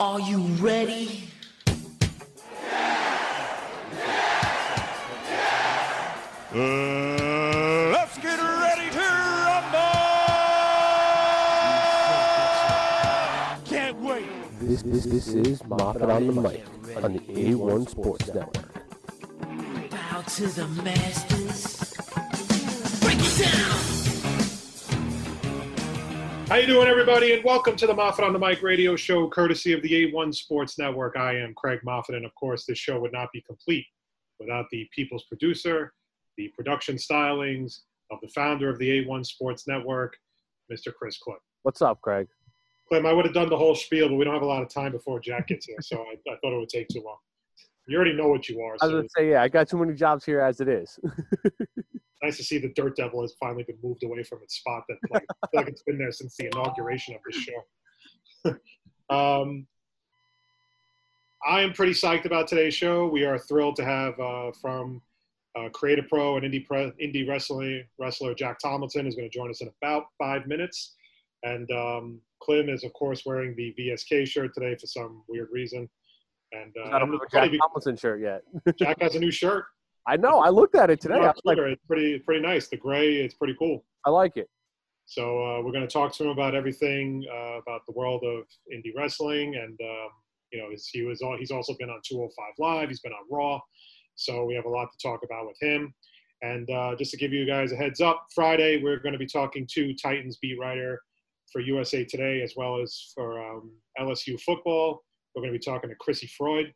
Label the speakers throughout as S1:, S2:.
S1: Are you ready?
S2: Yeah, yeah, Uh, let's get ready to rumble! Can't wait.
S3: This, this, this is Moffat on the mic on the A1 Sports Network.
S1: Bow to the masters. Break it down.
S4: How you doing, everybody? And welcome to the Moffat on the Mic radio show, courtesy of the A1 Sports Network. I am Craig Moffat, and of course, this show would not be complete without the people's producer, the production stylings of the founder of the A1 Sports Network, Mr. Chris Clem.
S3: What's up, Craig?
S4: Clem, I would have done the whole spiel, but we don't have a lot of time before Jack gets here, so I, I thought it would take too long. You already know what you are,
S3: I was
S4: so
S3: going to say, yeah, I got too many jobs here as it is.
S4: nice to see the Dirt Devil has finally been moved away from its spot that like, I feel like it's been there since the inauguration of this show. um, I am pretty psyched about today's show. We are thrilled to have uh, from uh, Create A Pro and indie pre- indie wrestling wrestler Jack Tomlinson is going to join us in about five minutes, and um, Clem is of course wearing the VSK shirt today for some weird reason. And uh,
S3: I don't a
S4: it's
S3: Jack
S4: because
S3: Tomlinson shirt yet.
S4: Jack has a new shirt.
S3: I know. I looked at it today. I
S4: on
S3: like,
S4: it's pretty pretty nice. The gray, it's pretty cool.
S3: I like it.
S4: So uh, we're going to talk to him about everything uh, about the world of indie wrestling, and um, you know, he was all, he's also been on 205 Live. He's been on Raw, so we have a lot to talk about with him. And uh, just to give you guys a heads up, Friday we're going to be talking to Titans beat writer for USA Today as well as for um, LSU football. We're going to be talking to Chrissy Freud,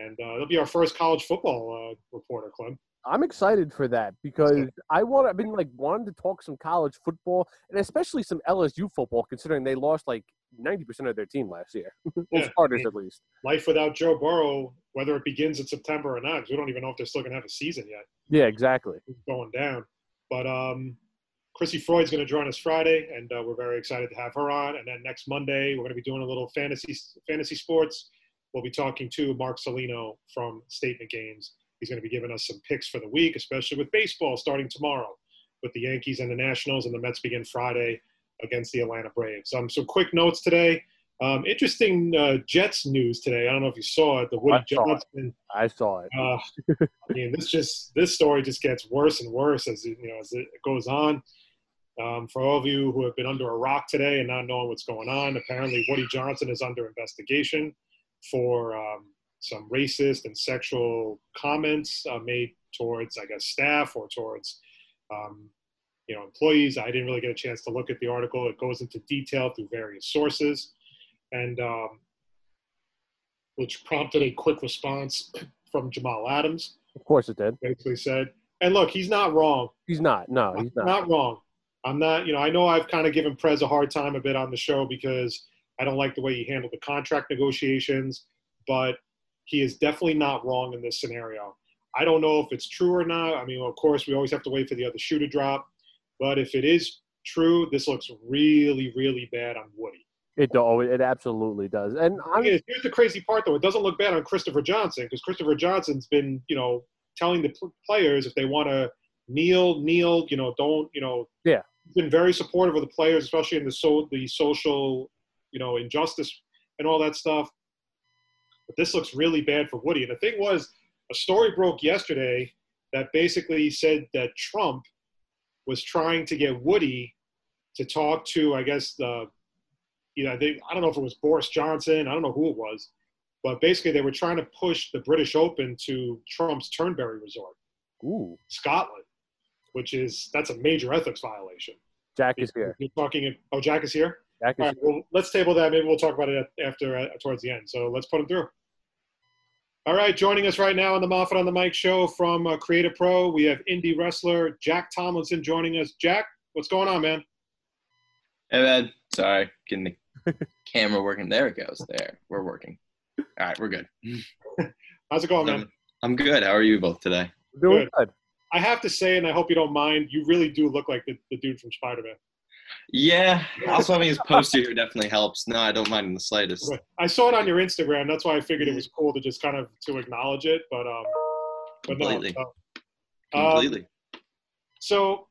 S4: and uh, it'll be our first college football uh, reporter, Clem.
S3: I'm excited for that because I want. I've been like wanting to talk some college football and especially some LSU football, considering they lost like 90 percent of their team last year,
S4: Yeah,
S3: starters
S4: I mean-
S3: at least.
S4: Life without Joe Burrow, whether it begins in September or not, we don't even know if they're still going to have a season yet.
S3: Yeah, exactly.
S4: going down. But um, Chrissy Freud's going to join us Friday, and uh, we're very excited to have her on. And then next Monday, we're going to be doing a little fantasy fantasy sports. We'll be talking to Mark Salino from Statement Games. He's going to be giving us some picks for the week, especially with baseball starting tomorrow, with the Yankees and the Nationals, and the Mets begin Friday against the Atlanta Braves. Um, some quick notes today. Um, interesting uh, Jets news today. I don't know if you saw it. The Woody
S3: I saw.
S4: Johnson
S3: I saw it.
S4: uh, I mean, this just this story just gets worse and worse as it, you know as it goes on. Um, for all of you who have been under a rock today and not knowing what's going on, apparently Woody Johnson is under investigation for um, some racist and sexual comments uh, made towards, I guess, staff or towards, um, you know, employees. I didn't really get a chance to look at the article. It goes into detail through various sources, and um, which prompted a quick response from Jamal Adams.
S3: Of course it did.
S4: Basically said, and look, he's not wrong.
S3: He's not. No, he's not.
S4: Not wrong. I'm not, you know, I know I've kind of given Prez a hard time a bit on the show because I don't like the way he handled the contract negotiations, but he is definitely not wrong in this scenario. I don't know if it's true or not. I mean, of course, we always have to wait for the other shoe to drop, but if it is true, this looks really, really bad on Woody.
S3: It do- oh, it absolutely does. And
S4: here's the crazy part, though. It doesn't look bad on Christopher Johnson because Christopher Johnson's been, you know, telling the pl- players if they want to kneel, kneel. You know, don't, you know.
S3: Yeah.
S4: Been very supportive of the players, especially in the so the social, you know, injustice and all that stuff. But this looks really bad for Woody. And the thing was, a story broke yesterday that basically said that Trump was trying to get Woody to talk to, I guess, the you know, they, I don't know if it was Boris Johnson, I don't know who it was, but basically they were trying to push the British Open to Trump's Turnberry Resort,
S3: ooh,
S4: Scotland, which is that's a major ethics violation.
S3: Jack is here.
S4: You're talking. Oh, Jack is here.
S3: Jack
S4: All
S3: is
S4: right. Well, let's table that. Maybe we'll talk about it after uh, towards the end. So let's put him through. All right, joining us right now on the Moffat on the Mic show from uh, Create A Pro, we have indie wrestler Jack Tomlinson joining us. Jack, what's going on, man?
S5: Hey man, sorry, getting the camera working. There it goes. There, we're working. All right, we're good.
S4: How's it going, man?
S5: Um, I'm good. How are you both today?
S3: doing good.
S4: I have to say, and I hope you don't mind, you really do look like the, the dude from Spider Man.
S5: Yeah. Also having his poster here definitely helps. No, I don't mind in the slightest.
S4: I saw it on your Instagram. That's why I figured it was cool to just kind of to acknowledge it. But um, but no.
S5: Completely.
S4: uh, um,
S5: Completely.
S4: so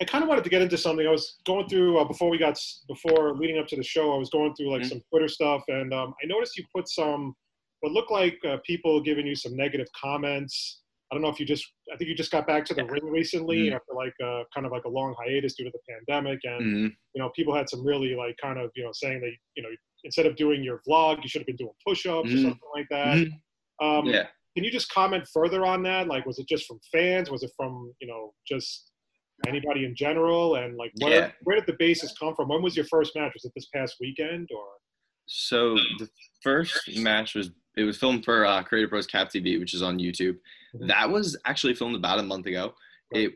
S4: I kind of wanted to get into something. I was going through uh, before we got before leading up to the show. I was going through like
S5: Mhm.
S4: some Twitter stuff, and um, I noticed you put some what looked like uh, people giving you some negative comments. I don't know if you just. I think you just got back to the ring recently
S5: Mhm.
S4: after like uh, kind of like a long hiatus due to the pandemic, and
S5: Mhm.
S4: you know people had some really like kind of you know saying that you know instead of doing your vlog, you should have been doing push-ups or
S5: Mhm.
S4: something like that.
S5: Mhm.
S4: Um,
S5: Yeah.
S4: Can you just comment further on that? Like, was it just from fans? Was it from you know just anybody in general? And like, where
S5: Yeah.
S4: where did the basis come from? When was your first match? Was it this past weekend or?
S5: So the first match was it was filmed for uh, Create A Pros Cap TV, which is on YouTube. That was actually filmed about a month ago. It,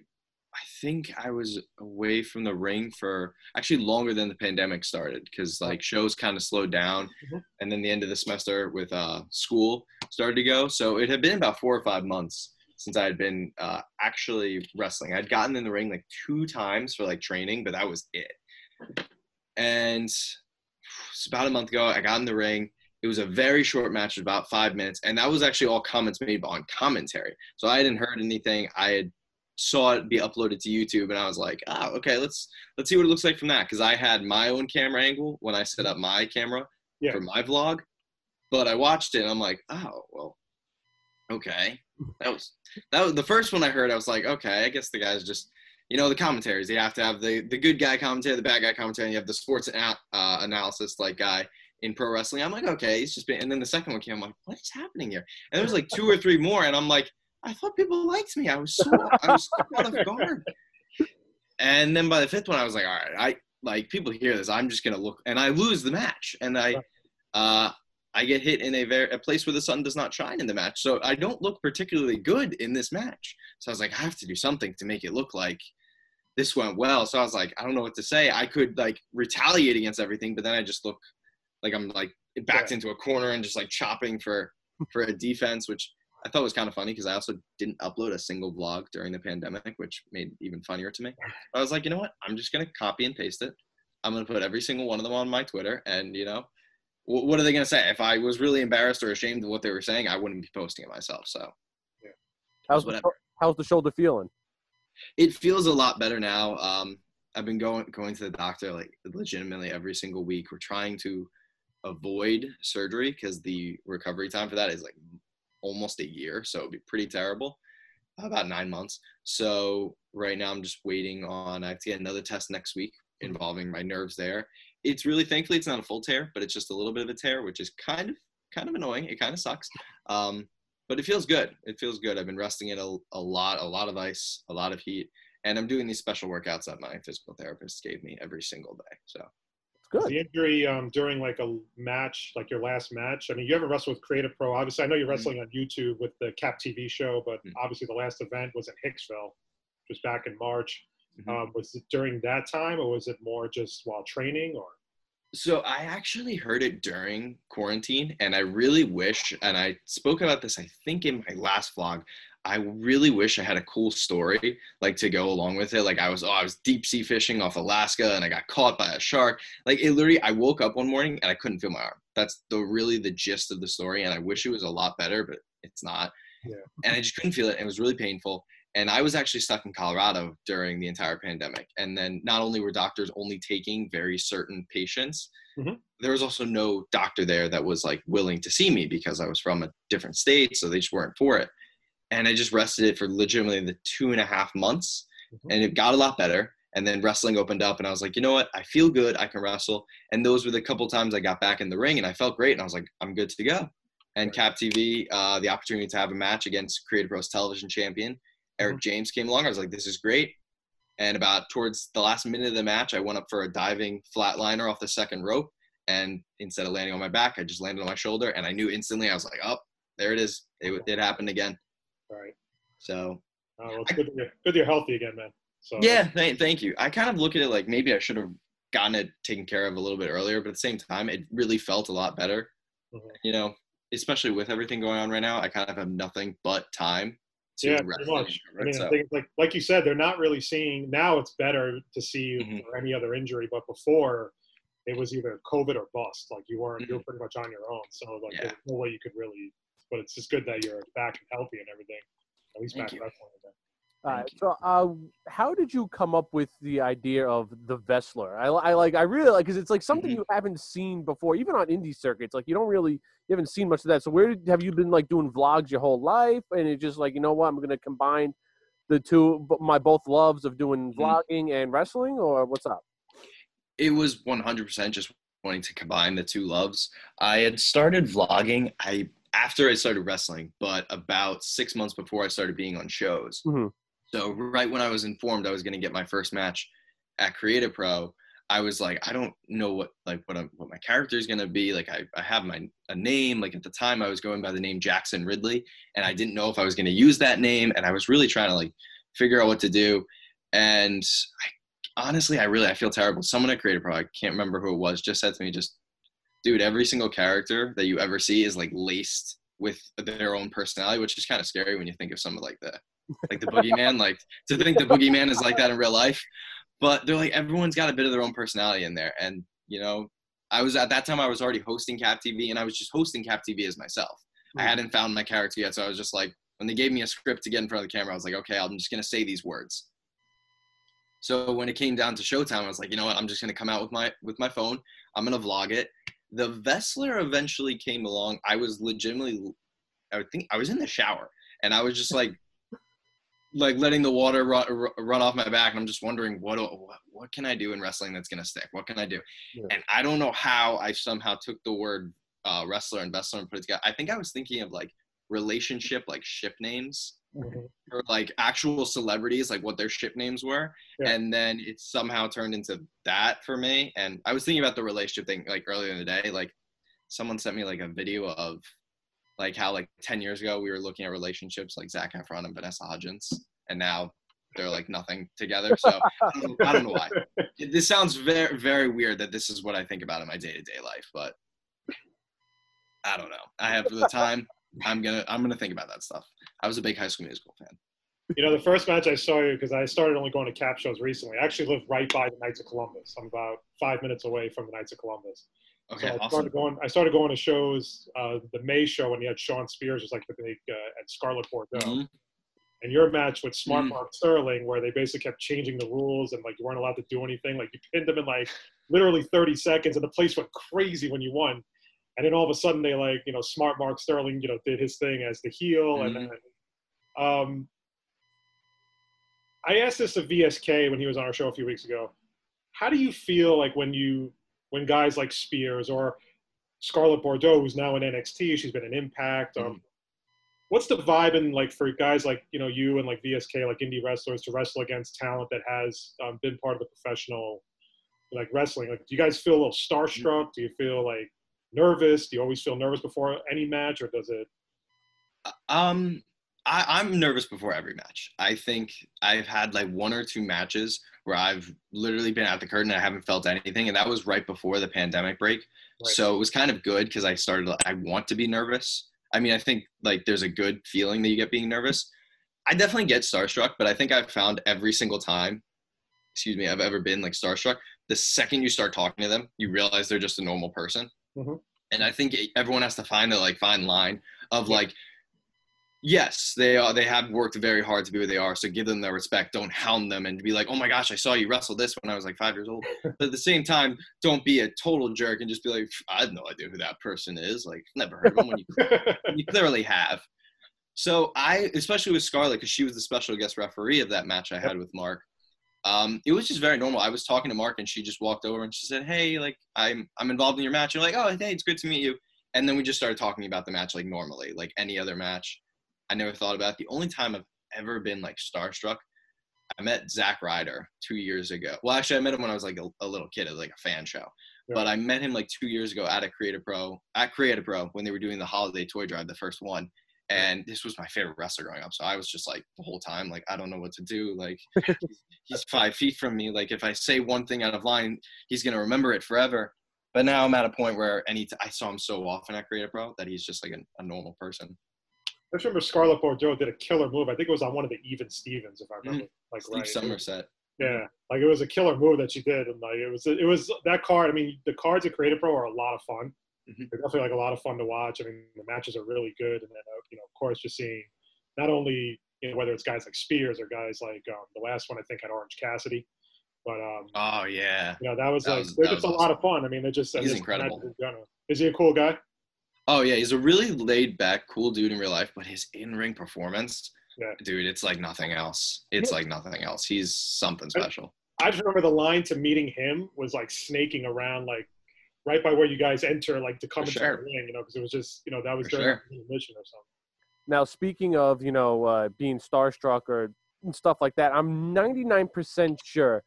S5: I think I was away from the ring for actually longer than the pandemic started because like shows kind of slowed down,
S4: Mhm.
S5: and then the end of the semester with uh, school started to go. So it had been about four or five months since I had been uh, actually wrestling. I'd gotten in the ring like two times for like training, but that was it. And it's about a month ago. I got in the ring. It was a very short match, about five minutes, and that was actually all comments made on commentary. So I hadn't heard anything. I had saw it be uploaded to YouTube, and I was like, "Oh, okay, let's let's see what it looks like from that." Because I had my own camera angle when I set up my camera
S4: Yeah.
S5: for my vlog, but I watched it, and I'm like, "Oh, well, okay." That was that was the first one I heard. I was like, "Okay, I guess the guy's just." You know the commentaries. You have to have the, the good guy commentary, the bad guy commentary, and you have the sports uh, analysis like guy in pro wrestling. I'm like, okay, he's just been. And then the second one came. I'm like, what is happening here? And there was like two or three more, and I'm like, I thought people liked me. I was so I was so out of guard. And then by the fifth one, I was like, all right, I like people hear this. I'm just gonna look, and I lose the match, and I, uh, I get hit in a very a place where the sun does not shine in the match, so I don't look particularly good in this match. So I was like, I have to do something to make it look like this went well. So I was like, I don't know what to say. I could like retaliate against everything, but then I just look like I'm like backed into a corner and just like chopping for for a defense, which I thought was kind of funny because I also didn't upload a single vlog during the pandemic, which made it even funnier to me. I was like, you know what? I'm just gonna copy and paste it. I'm gonna put every single one of them on my Twitter, and you know, wh- what are they gonna say? If I was really embarrassed or ashamed of what they were saying, I wouldn't be posting it myself. So
S3: How's the, how's the shoulder feeling?
S5: it feels a lot better now. Um, I've been going going to the doctor like legitimately every single week. We're trying to avoid surgery because the recovery time for that is like almost a year, so it'd be pretty terrible. About nine months. So right now I'm just waiting on. I have to get another test next week involving my nerves there. It's really thankfully it's not a full tear, but it's just a little bit of a tear, which is kind of kind of annoying. It kind of sucks. Um, but it feels good. It feels good. I've been resting it a, a lot, a lot of ice, a lot of heat, and I'm doing these special workouts that my physical therapist gave me every single day. So
S3: good.
S4: The injury um, during like a match, like your last match. I mean, you haven't wrestled with Create A Pro. Obviously, I know you're wrestling on YouTube with the Cap TV show, but
S5: Mhm.
S4: obviously the last event was in Hicksville, just back in March.
S5: Mhm.
S4: Um, was it during that time, or was it more just while training? Or
S5: So I actually heard it during quarantine, and I really wish, and I spoke about this, I think, in my last vlog. I really wish I had a cool story like to go along with it. Like I was, oh, I was deep sea fishing off Alaska, and I got caught by a shark. Like it literally, I woke up one morning and I couldn't feel my arm. That's the really the gist of the story, and I wish it was a lot better, but it's not.
S4: Yeah.
S5: And I just couldn't feel it. It was really painful. And I was actually stuck in Colorado during the entire pandemic. And then not only were doctors only taking very certain patients,
S4: Mhm.
S5: there was also no doctor there that was like willing to see me because I was from a different state. So they just weren't for it. And I just rested it for legitimately the two and a half months.
S4: Mhm.
S5: And it got a lot better. And then wrestling opened up, and I was like, you know what? I feel good. I can wrestle. And those were the couple times I got back in the ring, and I felt great. And I was like, I'm good to go. And Cap TV, uh, the opportunity to have a match against Create A Pros television champion Eric James came along. I was like, this is great. And about towards the last minute of the match, I went up for a diving flatliner off the second rope. And instead of landing on my back, I just landed on my shoulder. And I knew instantly, I was like, oh, there it is. It, it happened again.
S4: Right,
S5: So,
S4: uh, well, good, that you're, good that you're healthy again, man. So
S5: yeah, th- thank you. I kind of look at it like maybe I should have gotten it taken care of a little bit earlier, but at the same time, it really felt a lot better.
S4: Mhm.
S5: You know, especially with everything going on right now, I kind of have nothing but time to
S4: yeah,
S5: rest
S4: pretty much.
S5: recover
S4: I mean,
S5: so-
S4: I think like like you said, they're not really seeing now. It's better to see you
S5: Mhm.
S4: for any other injury, but before it was either COVID or bust. Like you weren't, you were
S5: Mhm.
S4: pretty much on your own. So like
S5: Yeah.
S4: there's no way you could really. But it's just good that you're back and healthy and everything. At least
S5: Thank
S4: back
S5: you.
S4: wrestling again.
S3: All right, so uh, how did you come up with the idea of the Vessler? I, I like, I really like, because it's like something
S5: Mhm.
S3: you haven't seen before, even on indie circuits. Like you don't really, you haven't seen much of that. So where did, have you been like doing vlogs your whole life? And it's just like, you know what, I'm gonna combine the two, my both loves of doing
S5: Mhm.
S3: vlogging and wrestling, or what's up?
S5: it was 100% just wanting to combine the two loves. I had started vlogging I after I started wrestling, but about six months before I started being on shows.
S3: Mhm.
S5: So right when I was informed I was going to get my first match at Create A Pro, I was like, I don't know what like what I'm, what my character is going to be. Like I, I have my a name. Like at the time I was going by the name Jackson Ridley, and I didn't know if I was going to use that name, and I was really trying to like figure out what to do. And I, honestly, I really I feel terrible. Someone at Create A Pro, I can't remember who it was, just said to me, just dude, every single character that you ever see is like laced with their own personality, which is kind of scary when you think of someone like the like the boogeyman. like to think the boogeyman is like that in real life. But they're like everyone's got a bit of their own personality in there. And you know, I was at that time I was already hosting Cap TV and I was just hosting Cap TV as myself. I
S3: Mhm.
S5: hadn't found my character yet, so I was just like when they gave me a script to get in front of the camera, I was like, okay, I'm just gonna say these words. So when it came down to Showtime, I was like, you know what? I'm just gonna come out with my with my phone. I'm gonna vlog it. The Vessler eventually came along. I was legitimately, I would think I was in the shower and I was just like, like letting the water run, run off my back, and I'm just wondering what what what can I do in wrestling that's gonna stick? What can I do?
S3: Yeah.
S5: And I don't know how I somehow took the word uh, wrestler and Vessler and put it together. I think I was thinking of like relationship, like ship names
S4: Mhm.
S5: or like actual celebrities, like what their ship names were.
S4: Yeah.
S5: And then it somehow turned into that for me. And I was thinking about the relationship thing like earlier in the day. Like someone sent me like a video of like how like 10 years ago we were looking at relationships like Zac Efron and Vanessa Hudgens. And now they're like nothing together. So I don't know, I don't know why. It- This sounds very, very weird that this is what I think about in my day to day life, but I don't know. I have the time. I'm gonna I'm gonna think about that stuff. I was a big High School Musical fan.
S4: You know, the first match I saw you because I started only going to cap shows recently. I actually live right by the Knights of Columbus. I'm about five minutes away from the Knights of Columbus.
S5: Okay,
S4: so I
S5: awesome.
S4: started going. I started going to shows. Uh, the May show when you had Shawn Spears was like the big uh, at Scarlett Bordeaux,
S5: Mhm.
S4: and your match with Smart
S5: Mhm.
S4: Mark Sterling, where they basically kept changing the rules and like you weren't allowed to do anything. Like you pinned them in like literally 30 seconds, and the place went crazy when you won. And then all of a sudden they like you know Smart Mark Sterling you know did his thing as the heel, and then um, I asked this of VSK when he was on our show a few weeks ago. How do you feel like when you when guys like Spears or Scarlett Bordeaux, who's now in NXT, she's been an Impact. Um, what's the vibe in like for guys like you know you and like VSK, like indie wrestlers, to wrestle against talent that has um, been part of the professional like wrestling? Like, do you guys feel a little starstruck? Do you feel like nervous? Do you always feel nervous before any match, or does it?
S5: Um, I, I'm nervous before every match. I think I've had like one or two matches where I've literally been at the curtain and I haven't felt anything, and that was right before the pandemic break.
S4: Right.
S5: So it was kind of good because I started. I want to be nervous. I mean, I think like there's a good feeling that you get being nervous. I definitely get starstruck, but I think I've found every single time, excuse me, I've ever been like starstruck. The second you start talking to them, you realize they're just a normal person.
S4: Mhm.
S5: And I think everyone has to find the like fine line of like, yes, they are. They have worked very hard to be where they are. So give them their respect. Don't hound them and be like, oh my gosh, I saw you wrestle this when I was like five years old. but at the same time, don't be a total jerk and just be like, I have no idea who that person is. Like, never heard of him when you you clearly have. So I, especially with Scarlett, because she was the special guest referee of that match I had with Mark. Um, it was just very normal. I was talking to Mark, and she just walked over and she said, "Hey, like I'm I'm involved in your match." You're like, "Oh, hey, it's good to meet you." And then we just started talking about the match like normally, like any other match. I never thought about it. The only time I've ever been like starstruck, I met Zack Ryder two years ago. Well, actually, I met him when I was like a, a little kid at like a fan show. But I met him like two years ago at a Create A Pro at Create A Pro when they were doing the holiday toy drive, the first one. And this was my favorite wrestler growing up. So I was just like the whole time, like I don't know what to do. Like he's, five feet from me. Like if I say one thing out of line, he's gonna remember it forever. But now I'm at a point where any t- I saw him so often at Create A Pro that he's just like a, a normal person.
S4: I just remember Scarlett Bordeaux did a killer move. I think it was on one of the Even Stevens, if I remember. Like
S5: Steve
S4: right.
S5: Somerset.
S4: Yeah, like it was a killer move that she did, and like it was it was that card. I mean, the cards at Create A Pro are a lot of fun.
S5: Mhm.
S4: They're definitely like a lot of fun to watch. I mean, the matches are really good, and then uh, you know, of course, just seeing not only you know, whether it's guys like Spears or guys like um, the last one I think had Orange Cassidy. But um,
S5: Oh yeah.
S4: you know, that was
S5: That
S4: like
S5: was-
S4: they're
S5: that
S4: just a lot of fun. I mean, they're just
S5: He's incredible.
S4: in. Is he a cool guy?
S5: Oh yeah, he's a really laid back, cool dude in real life, but his in ring performance,
S4: Yeah.
S5: dude, it's like nothing else. It's
S3: Yeah.
S5: like nothing else. He's something special.
S4: I just remember the line to meeting him was like snaking around like right by where you guys enter, like to come
S5: For
S4: into
S5: sure.
S4: the ring, you know, because it was just you know that was
S5: For
S4: during
S5: sure.
S4: the mission or something.
S3: Now, speaking of, you know, uh, being starstruck or stuff like that, I'm 99% sure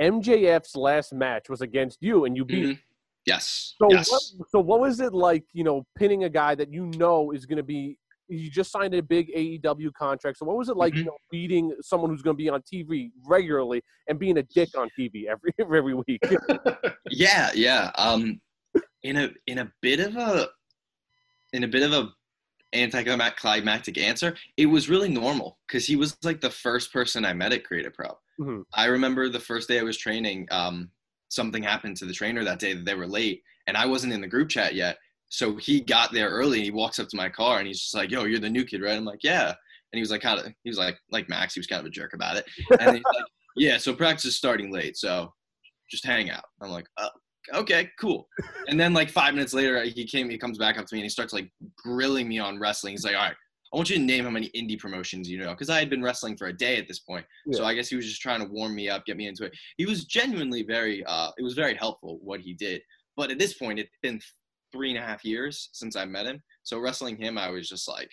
S3: MJF's last match was against you and you beat. him.
S5: Yes.
S3: So,
S5: yes.
S3: what, so what was it like, you know, pinning a guy that you know is going to be? You just signed a big AEW contract. So, what was it like, you
S5: Mhm.
S3: know, beating someone who's going to be on TV regularly and being a dick on TV every every week?
S5: Yeah, yeah. Um, in a in a bit of a in a bit of a anticlimactic answer, it was really normal because he was like the first person I met at Create A Pro.
S3: Mhm.
S5: I remember the first day I was training, um, something happened to the trainer that day that they were late, and I wasn't in the group chat yet. So he got there early and he walks up to my car and he's just like, "Yo, you're the new kid, right?" I'm like, "Yeah." And he was like, kind of, he was like, like Max, he was kind of a jerk about it. And he's like, "Yeah, so practice is starting late, so just hang out." I'm like, oh, "Okay, cool." And then like five minutes later, he came, he comes back up to me and he starts like grilling me on wrestling. He's like, "All right, I want you to name how many indie promotions you know," because I had been wrestling for a day at this point. So I guess he was just trying to warm me up, get me into it. He was genuinely very, uh, it was very helpful what he did. But at this point, it's been three and a half years since I met him. So wrestling him, I was just like,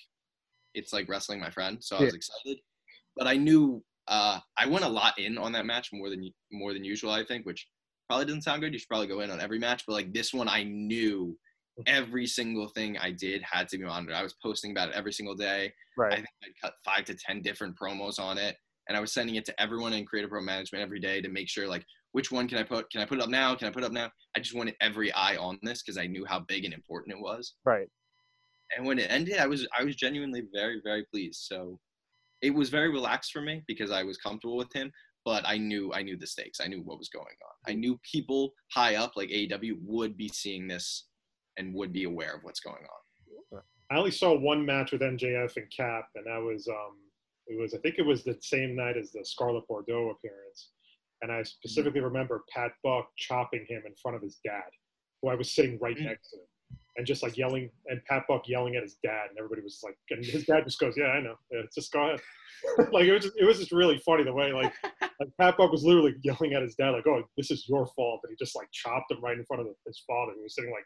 S5: it's like wrestling my friend. So I was excited. But I knew uh, I went a lot in on that match more than more than usual. I think, which probably doesn't sound good. You should probably go in on every match. But like this one, I knew every single thing I did had to be monitored. I was posting about it every single day. I
S3: right.
S5: think I'd cut five to ten different promos on it, and I was sending it to everyone in Create A Pro Management every day to make sure like which one can I put? Can I put it up now? Can I put it up now? I just wanted every eye on this because I knew how big and important it was.
S3: Right.
S5: And when it ended, I was I was genuinely very very pleased. So it was very relaxed for me because I was comfortable with him. But I knew I knew the stakes. I knew what was going on. I knew people high up like AEW would be seeing this and would be aware of what's going on.
S4: I only saw one match with MJF and Cap, and that was um, it was I think it was the same night as the Scarlett Bordeaux appearance, and I specifically remember Pat Buck chopping him in front of his dad, who I was sitting right
S5: Mm.
S4: next to, and just like yelling, and Pat Buck yelling at his dad, and everybody was like, and his dad just goes, "Yeah, I know, yeah, just go ahead." like it was just, it was just really funny the way like, like Pat Buck was literally yelling at his dad like, "Oh, this is your fault," and he just like chopped him right in front of his father, who was sitting like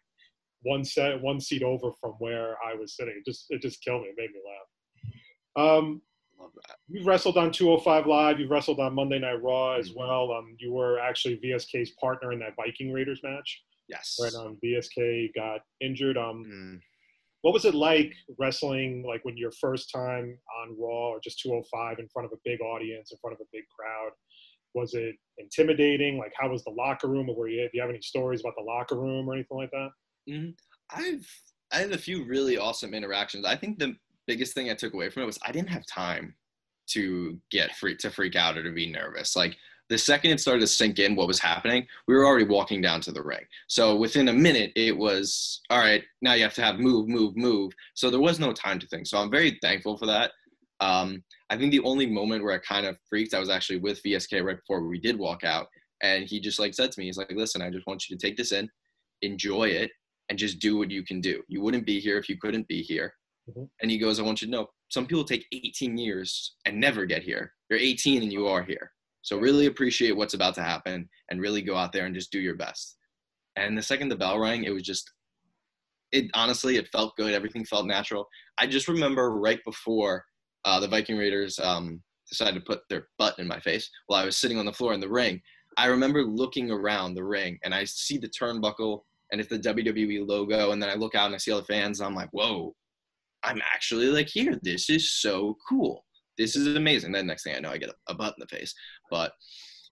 S4: one set one seat over from where I was sitting. It just it just killed me. It made me laugh. Um,
S5: Love that.
S4: you've wrestled on 205 Live. You've wrestled on Monday Night Raw as
S5: Mm-hmm.
S4: well. Um, you were actually VSK's partner in that Viking Raiders match.
S5: Yes.
S4: Right. Um, VSK got injured. Um,
S5: Mm.
S4: what was it like wrestling like when your first time on Raw or just 205 in front of a big audience, in front of a big crowd? Was it intimidating? Like, how was the locker room? Or were you? Do you have any stories about the locker room or anything like that?
S5: Mhm. I've I had a few really awesome interactions. I think the biggest thing I took away from it was I didn't have time to get freak to freak out or to be nervous. Like the second it started to sink in what was happening, we were already walking down to the ring. So within a minute, it was all right. Now you have to have move, move, move. So there was no time to think. So I'm very thankful for that. Um, I think the only moment where I kind of freaked, I was actually with VSK right before we did walk out, and he just like said to me, he's like, "Listen, I just want you to take this in, enjoy it, and just do what you can do. You wouldn't be here if you couldn't be here."
S4: Mhm.
S5: And he goes, "I want you to know, some people take 18 years and never get here. You're 18 and you are here. So really appreciate what's about to happen, and really go out there and just do your best." And the second the bell rang, it was just it honestly it felt good everything felt natural i just remember right before uh, the viking raiders um, decided to put their butt in my face while i was sitting on the floor in the ring i remember looking around the ring and i see the turnbuckle and it's the wwe logo and then i look out and i see all the fans and i'm like whoa i'm actually like here. This is so cool. This is amazing. Then next thing i know i get a, a butt in the face. But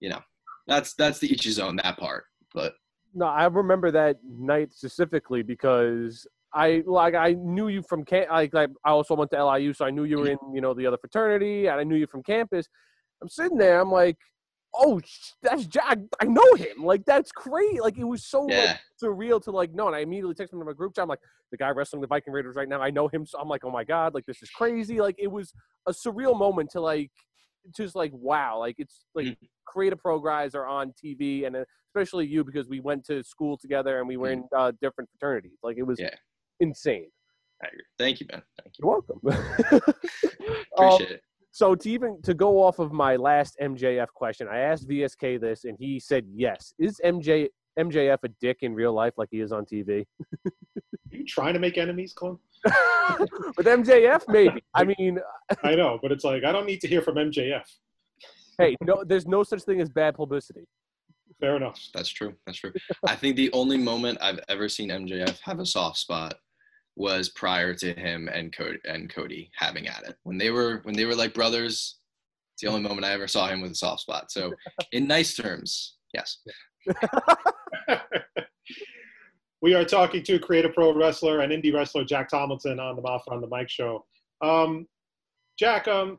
S5: you know that's that's the each his own that part. But
S3: No, I remember that night specifically because I like I knew you from camp. Like, like I also went to LIU, so I knew you were mm-hmm. in you know the other fraternity, and I knew you from campus. I'm sitting there, I'm like, oh, that's Jack. I know him. Like that's crazy. Like it was so like, surreal to like know. And I immediately texted him in my group chat. I'm like, the guy wrestling the Viking Raiders right now. I know him. So I'm like, oh my god, like this is crazy. Like it was a surreal moment to like, to just like wow. Like it's like
S5: Mm.
S3: create a pro guys are on TV, and especially you because we went to school together and we were in uh, different fraternities. Like it was.
S5: Yeah.
S3: insane.
S5: I agree. Thank you, man. Thank you.
S3: You're welcome. Um,
S5: Appreciate it.
S3: So to even to go off of my last MJF question, I asked VSK this, and he said yes. Is MJ MJF a dick in real life like he is on TV?
S4: Are you trying to make enemies, Clint?
S3: With MJF, maybe. I mean,
S4: I know, but it's like I don't need to hear from MJF.
S3: hey, no, there's no such thing as bad publicity.
S4: Fair enough.
S5: That's true. That's true. I think the only moment I've ever seen MJF have a soft spot was prior to him and Cody and Cody having at it. When they were when they were like brothers, it's the only moment I ever saw him with a soft spot. So in nice terms, yes.
S4: we are talking to create a pro wrestler and indie wrestler Jack Tomlinson on the Moffat on the Mic show. Um, Jack, um,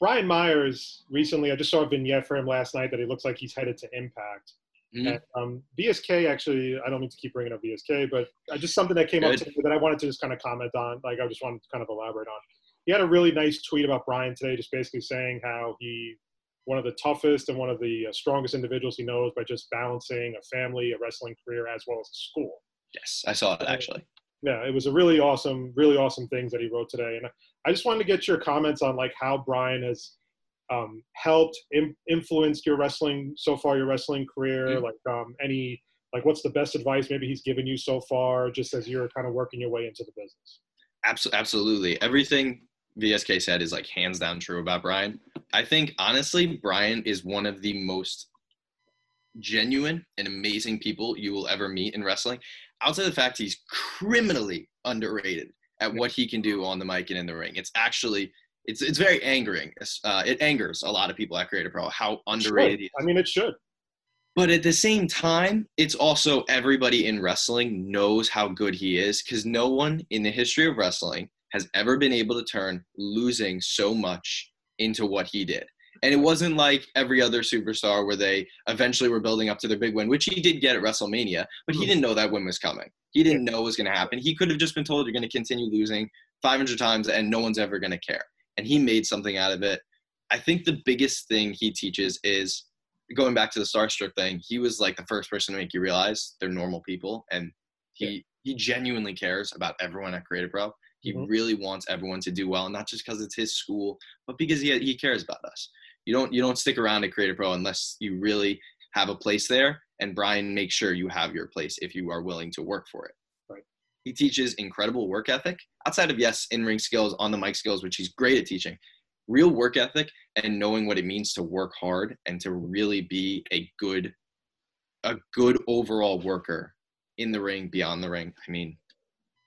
S4: Brian Myers recently, I just saw a vignette for him last night that he looks like he's headed to Impact.
S5: Mhm.
S4: And, um, VSK actually, I don't mean to keep bringing up VSK, but uh, just something that came up
S5: Good.
S4: me that I wanted to just kind of comment on. Like I just wanted to kind of elaborate on. He had a really nice tweet about Brian today, just basically saying how he one of the toughest and one of the uh, strongest individuals he knows by just balancing a family, a wrestling career, as well as a school.
S5: Yes, I saw it actually.
S4: Yeah, it was a really awesome, really awesome things that he wrote today, and I just wanted to get your comments on like how Brian has um, helped, Im- influenced your wrestling so far, your wrestling career.
S5: Mhm.
S4: Like um, any, like what's the best advice maybe he's given you so far, just as you're kind of working your way into the business.
S5: Abs- absolutely. Everything VSK said is like hands down true about Brian. I think honestly, Brian is one of the most genuine and amazing people you will ever meet in wrestling. Outside of the fact he's criminally underrated at what he can do on the mic and in the ring. It's actually it's it's very angering. Uh, it angers a lot of people at Create A Pro how underrated he is.
S4: I mean, it should.
S5: But at the same time, it's also everybody in wrestling knows how good he is because no one in the history of wrestling has ever been able to turn losing so much into what he did. And it wasn't like every other superstar where they eventually were building up to their big win, which he did get at WrestleMania, but he
S4: Mhm.
S5: didn't know that win was coming. He didn't know it was going to happen. He could have just been told you're going to continue losing 500 times and no one's ever going to care. And he made something out of it. I think the biggest thing he teaches is going back to the starstruck thing, he was like the first person to make you realize they're normal people, and he he genuinely cares about everyone at Create A Pro. He
S4: Mhm.
S5: really wants everyone to do well, not just because it's his school, but because he he cares about us. You don't you don't stick around at Create A Pro unless you really have a place there. And Brian makes sure you have your place if you are willing to work for it. He teaches incredible work ethic outside of yes in ring skills, on the mic skills, which he's great at teaching. Real work ethic and knowing what it means to work hard and to really be a good a good overall worker in the ring beyond the ring. I mean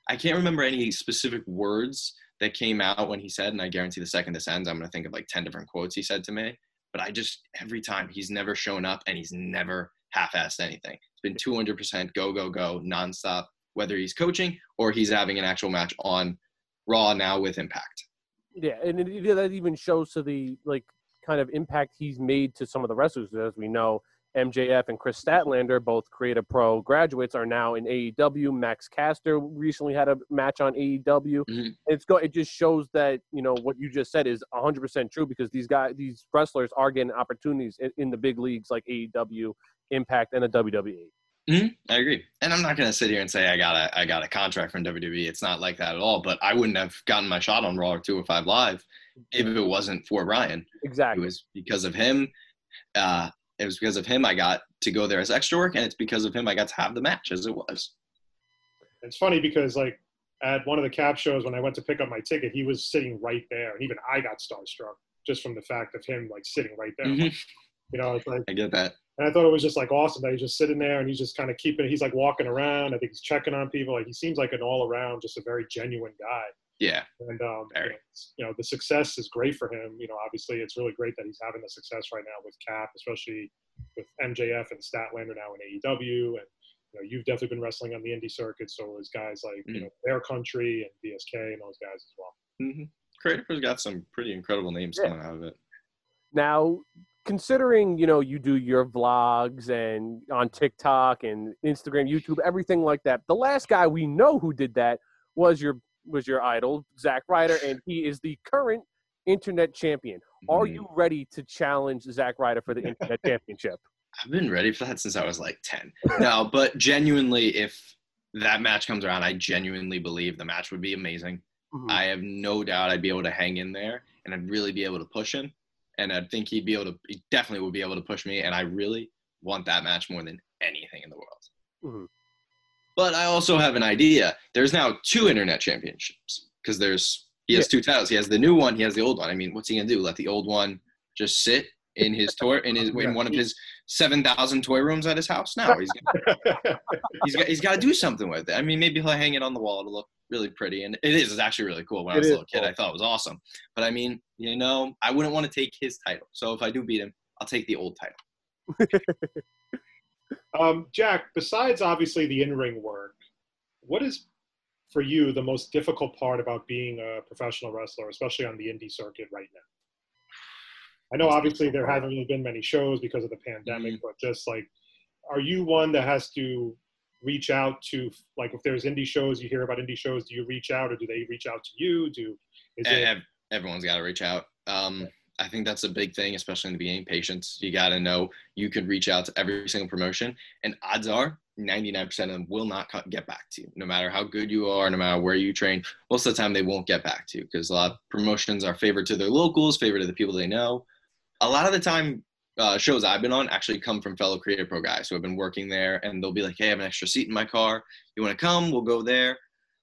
S5: i can't remember any specific words that came out when he said and i guarantee the second this ends i'm going to think of like 10 different quotes he said to me but i just every time he's never shown up and he's never half-assed anything. It's been 200% go go go nonstop whether he's coaching or he's having an actual match on raw now with impact
S3: Yeah, and it, that even shows to the like kind of impact he's made to some of the wrestlers. As we know, MJF and Kris Statlander, both Create A Pro graduates, are now in AEW. Max Caster recently had a match on AEW.
S5: Mhm.
S3: It's go. It just shows that you know what you just said is 100 percent true because these guys, these wrestlers, are getting opportunities in, in the big leagues like AEW, Impact, and the. WWE.
S5: Mhm, I agree, and I'm not gonna sit here and say I got a I got a contract from WWE. It's not like that at all. But I wouldn't have gotten my shot on Raw or 205 Live if it wasn't for Ryan.
S3: Exactly.
S5: It was because of him. Uh, it was because of him I got to go there as extra work, and it's because of him I got to have the match as it was.
S4: It's funny because like at one of the cap shows when I went to pick up my ticket, he was sitting right there, and even I got starstruck just from the fact of him like sitting right there.
S5: Mhm,
S4: You know, it's like,
S5: I get that.
S4: And I thought it was just like awesome that he's just sitting there and he's just kind of keeping. He's like walking around. I think he's checking on people. Like he seems like an all around, just a very genuine guy.
S5: Yeah,
S4: And um, you,
S5: Very.
S4: know, you know, the success is great for him. You know, obviously, it's really great that he's having the success right now with Cap, especially with MJF and Statlander now in AEW. And you know, you've definitely been wrestling on the indie circuit, so is guys like you
S5: Mhm.
S4: know Their Country and VSK and those guys as well.
S5: Mm-hmm. Creative has got some pretty incredible names
S3: Yeah.
S5: coming out of it.
S3: Now, considering you know you do your vlogs and on TikTok and Instagram, YouTube, everything like that. The last guy we know who did that was your was your idol, Zack Ryder, and he is the current internet champion. Are
S5: Mhm.
S3: you ready to challenge Zack Ryder for the internet championship?
S5: I've been ready for that since I was like 10. No, but genuinely, if that match comes around, I genuinely believe the match would be amazing.
S3: Mhm.
S5: I have no doubt I'd be able to hang in there and I'd really be able to push him. And I think he'd be able to, he definitely would be able to push me. And I really want that match more than anything in the world.
S3: Mhm.
S5: But I also have an idea. There's now two internet championships because there's, he has two titles. He has the new one, he has the old one. I mean, what's he going to do? Let the old one just sit in his tour in his, in one of his 7,000 toy rooms at his house? now. he's gonna, he's got he's got to do something with it. I mean, maybe he'll hang it on the wall to look really pretty, and it is. It's actually really cool. When I was a little kid,
S3: cool.
S5: I thought it was awesome. But I mean, you know, I wouldn't want to take his title. So if I do beat him, I'll take the old title.
S4: Um, Jack, besides obviously the in-ring work, what is for you the most difficult part about being a professional wrestler, especially on the indie circuit right now? I know obviously there haven't really been many shows because of the pandemic,
S5: Mm-hmm.
S4: but just like, are you one that has to reach out to like if there's indie shows you hear about indie shows, do you reach out or do they reach out to you? Do is it
S5: Everyone's got to reach out. Um, I think that's a big thing, especially in the beginning. Patience. You got to know you could reach out to every single promotion, and odds are 99% of them will not get back to you, no matter how good you are, no matter where you train. Most of the time, they won't get back to you because a lot of promotions are favored to their locals, favored to the people they know. A lot of the time, uh, shows I've been on actually come from fellow Create A Pro guys who have been working there, and they'll be like, "Hey, I have an extra seat in my car. You want to come? We'll go there."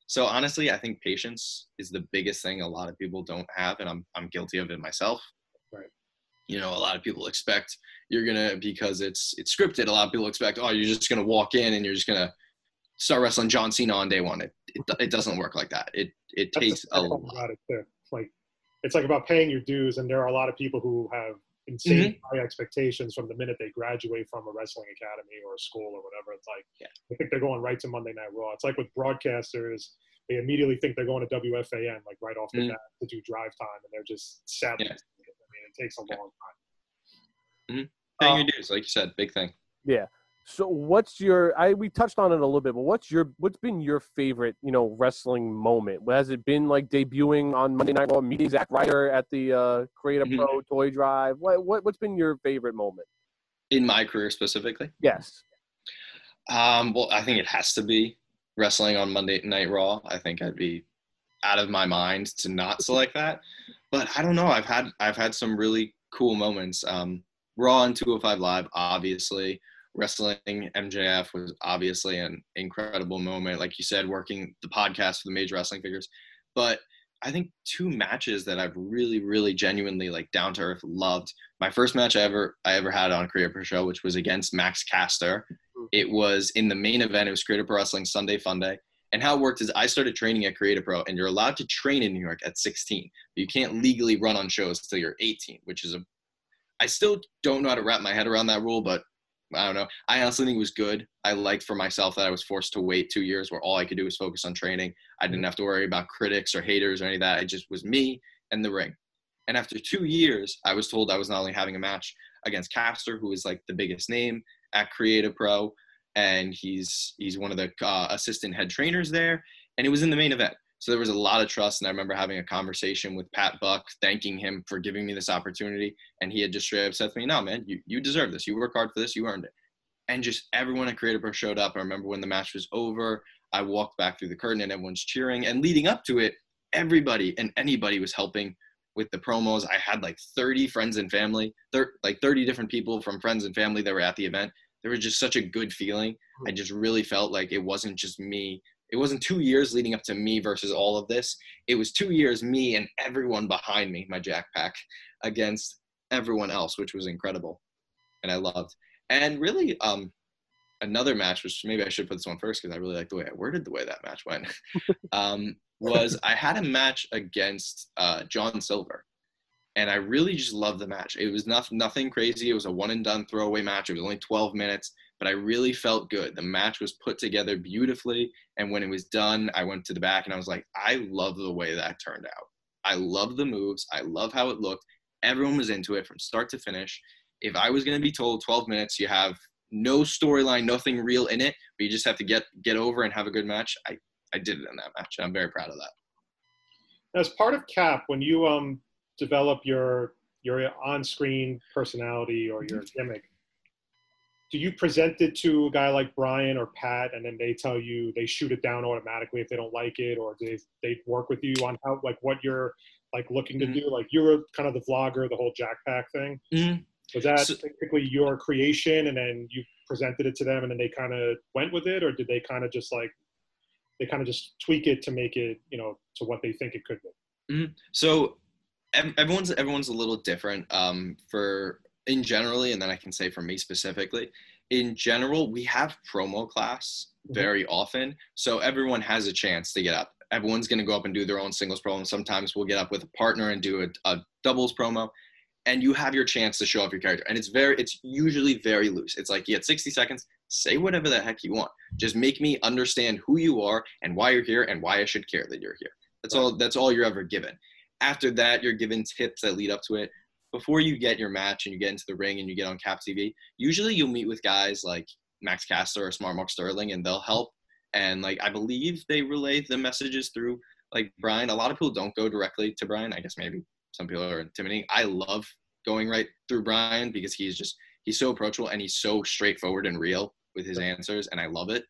S5: So honestly, I think patience is the biggest thing a lot of people don't have, and I'm I'm guilty of it myself.
S4: Right.
S5: You know, a lot of people expect you're gonna because it's it's scripted. A lot of people expect, oh, you're just gonna walk in and you're just gonna start wrestling John Cena on day one. It it, it doesn't work like that. It it
S4: That's
S5: takes a lot.
S4: it it's like about paying your dues, and there are a lot of people who have insane
S5: Mm-hmm.
S4: high expectations from the minute they graduate from a wrestling academy or a school or whatever. It's like
S5: Yeah.
S4: I think they're going right to Monday Night Raw. It's like with broadcasters, they immediately think they're going to WFAN like right off the
S5: Mhm.
S4: bat to do drive time, and they're just sad
S5: Yeah.
S4: I mean, it takes a
S5: Yeah.
S4: long time.
S5: Paying
S4: Um,
S5: your dues, like you said, big thing.
S3: So what's your I we touched on it a little bit, but what's your what's been your favorite, you know, wrestling moment? Has it been like debuting on Monday Night Raw, meeting Zack Ryder at the uh Creative
S5: Mhm.
S3: Pro Toy Drive? What, what what's been your favorite moment?
S5: In my career specifically,
S3: Yes.
S5: Um, well, I think it has to be wrestling on Monday Night Raw. I think I'd be out of my mind to not select that. But I don't know. I've had I've had some really cool moments. Um, Raw and 205 Live, obviously. Wrestling MJF was obviously an incredible moment. Like you said, working the podcast for the major wrestling figures. But I think two matches that I've really, really genuinely like down to earth loved. My first match I ever I ever had on Create A Pro Show, which was against Max Caster. Mm-hmm. It was in the main event. It was Create A Pro Wrestling Sunday Fun Day. And how it worked is I started training at Create A Pro, and you're allowed to train in New York at 16. But you can't legally run on shows until you're 18, which is a. I still don't know how to wrap my head around that rule, but I don't know. I honestly think it was good. I liked for myself that I was forced to wait two years where all I could do was focus on training. I didn't have to worry about critics or haters or any of that. It just was me and the ring. And after two years, I was told I was not only having a match against Caster, who is like the biggest name at Create A Pro, and he's he's one of the uh, assistant head trainers there, and it was in the main event. So there was a lot of trust, and I remember having a conversation with Pat Buck, thanking him for giving me this opportunity, and he had just straight up said to me, "No, man, you you deserve this. You work hard for this. You earned it." And just everyone at Create A Pro showed up. I remember when the match was over, I walked back through the curtain, and everyone's cheering. And leading up to it, everybody and anybody was helping with the promos. I had like 30 friends and family, thir- like 30 different people from friends and family that were at the event. There was just such a good feeling. Hmm. I just really felt like it wasn't just me. It wasn't two years leading up to me versus all of this. It was two years, me and everyone behind me, my Jack Pack, against everyone else, which was incredible. And I loved. And really, um, another match, which maybe I should put this one first because I really like the way I worded the way that match went. um, was I had a match against uh, John Silver, and I really just loved the match. It was nothing, nothing crazy. It was a one and done throwaway match. It was only 12 minutes, but I really felt good. The match was put together beautifully, and when it was done, I went to the back and I was like, I love the way that turned out. I love the moves. I love how it looked. Everyone was into it from start to finish. if I was going to be told 12 minutes, you have no storyline, nothing real in it, but you just have to get get over and have a good match, I I did it in that match. and I'm very proud of that.
S4: As part of Cap, when you um develop your your on-screen personality or your gimmick, do you present it to a guy like Brian or Pat, and then they tell you they shoot it down automatically if they don't like it, or they they work with you on how like what you're like looking to
S5: Mhm.
S4: do? Like you were kind of the vlogger, the whole Jackpack thing. Was that
S5: So-
S4: basically your creation, and then you presented it to them, and then they kind of went with it, or did they kind of just like they kind of just tweak it to make it, you know, to what they think it could be?
S5: So everyone's everyone's a little different. Um, for in generally, and then I can say for me specifically. In general, we have promo class
S4: Mhm.
S5: very often, so everyone has a chance to get up. Everyone's gonna go up and do their own singles promo. Sometimes we'll get up with a partner and do a, a doubles promo, and you have your chance to show off your character. And it's very, it's usually very loose. It's like you had 60 seconds. Say whatever the heck you want. Just make me understand who you are and why you're here and why I should care that you're here. That's all. That's all you're ever given. After that, you're given tips that lead up to it. Before you get your match and you get into the ring and you get on Cap TV, usually you'll meet with guys like Max Caster or Smart Mark Sterling, and they'll help. And like I believe they relay the messages through like Brian. A lot of people don't go directly to Brian. I guess maybe some people are intimidating. I love going right through Brian because he's just he's so approachable and he's so straightforward and real with his answers, and I love it.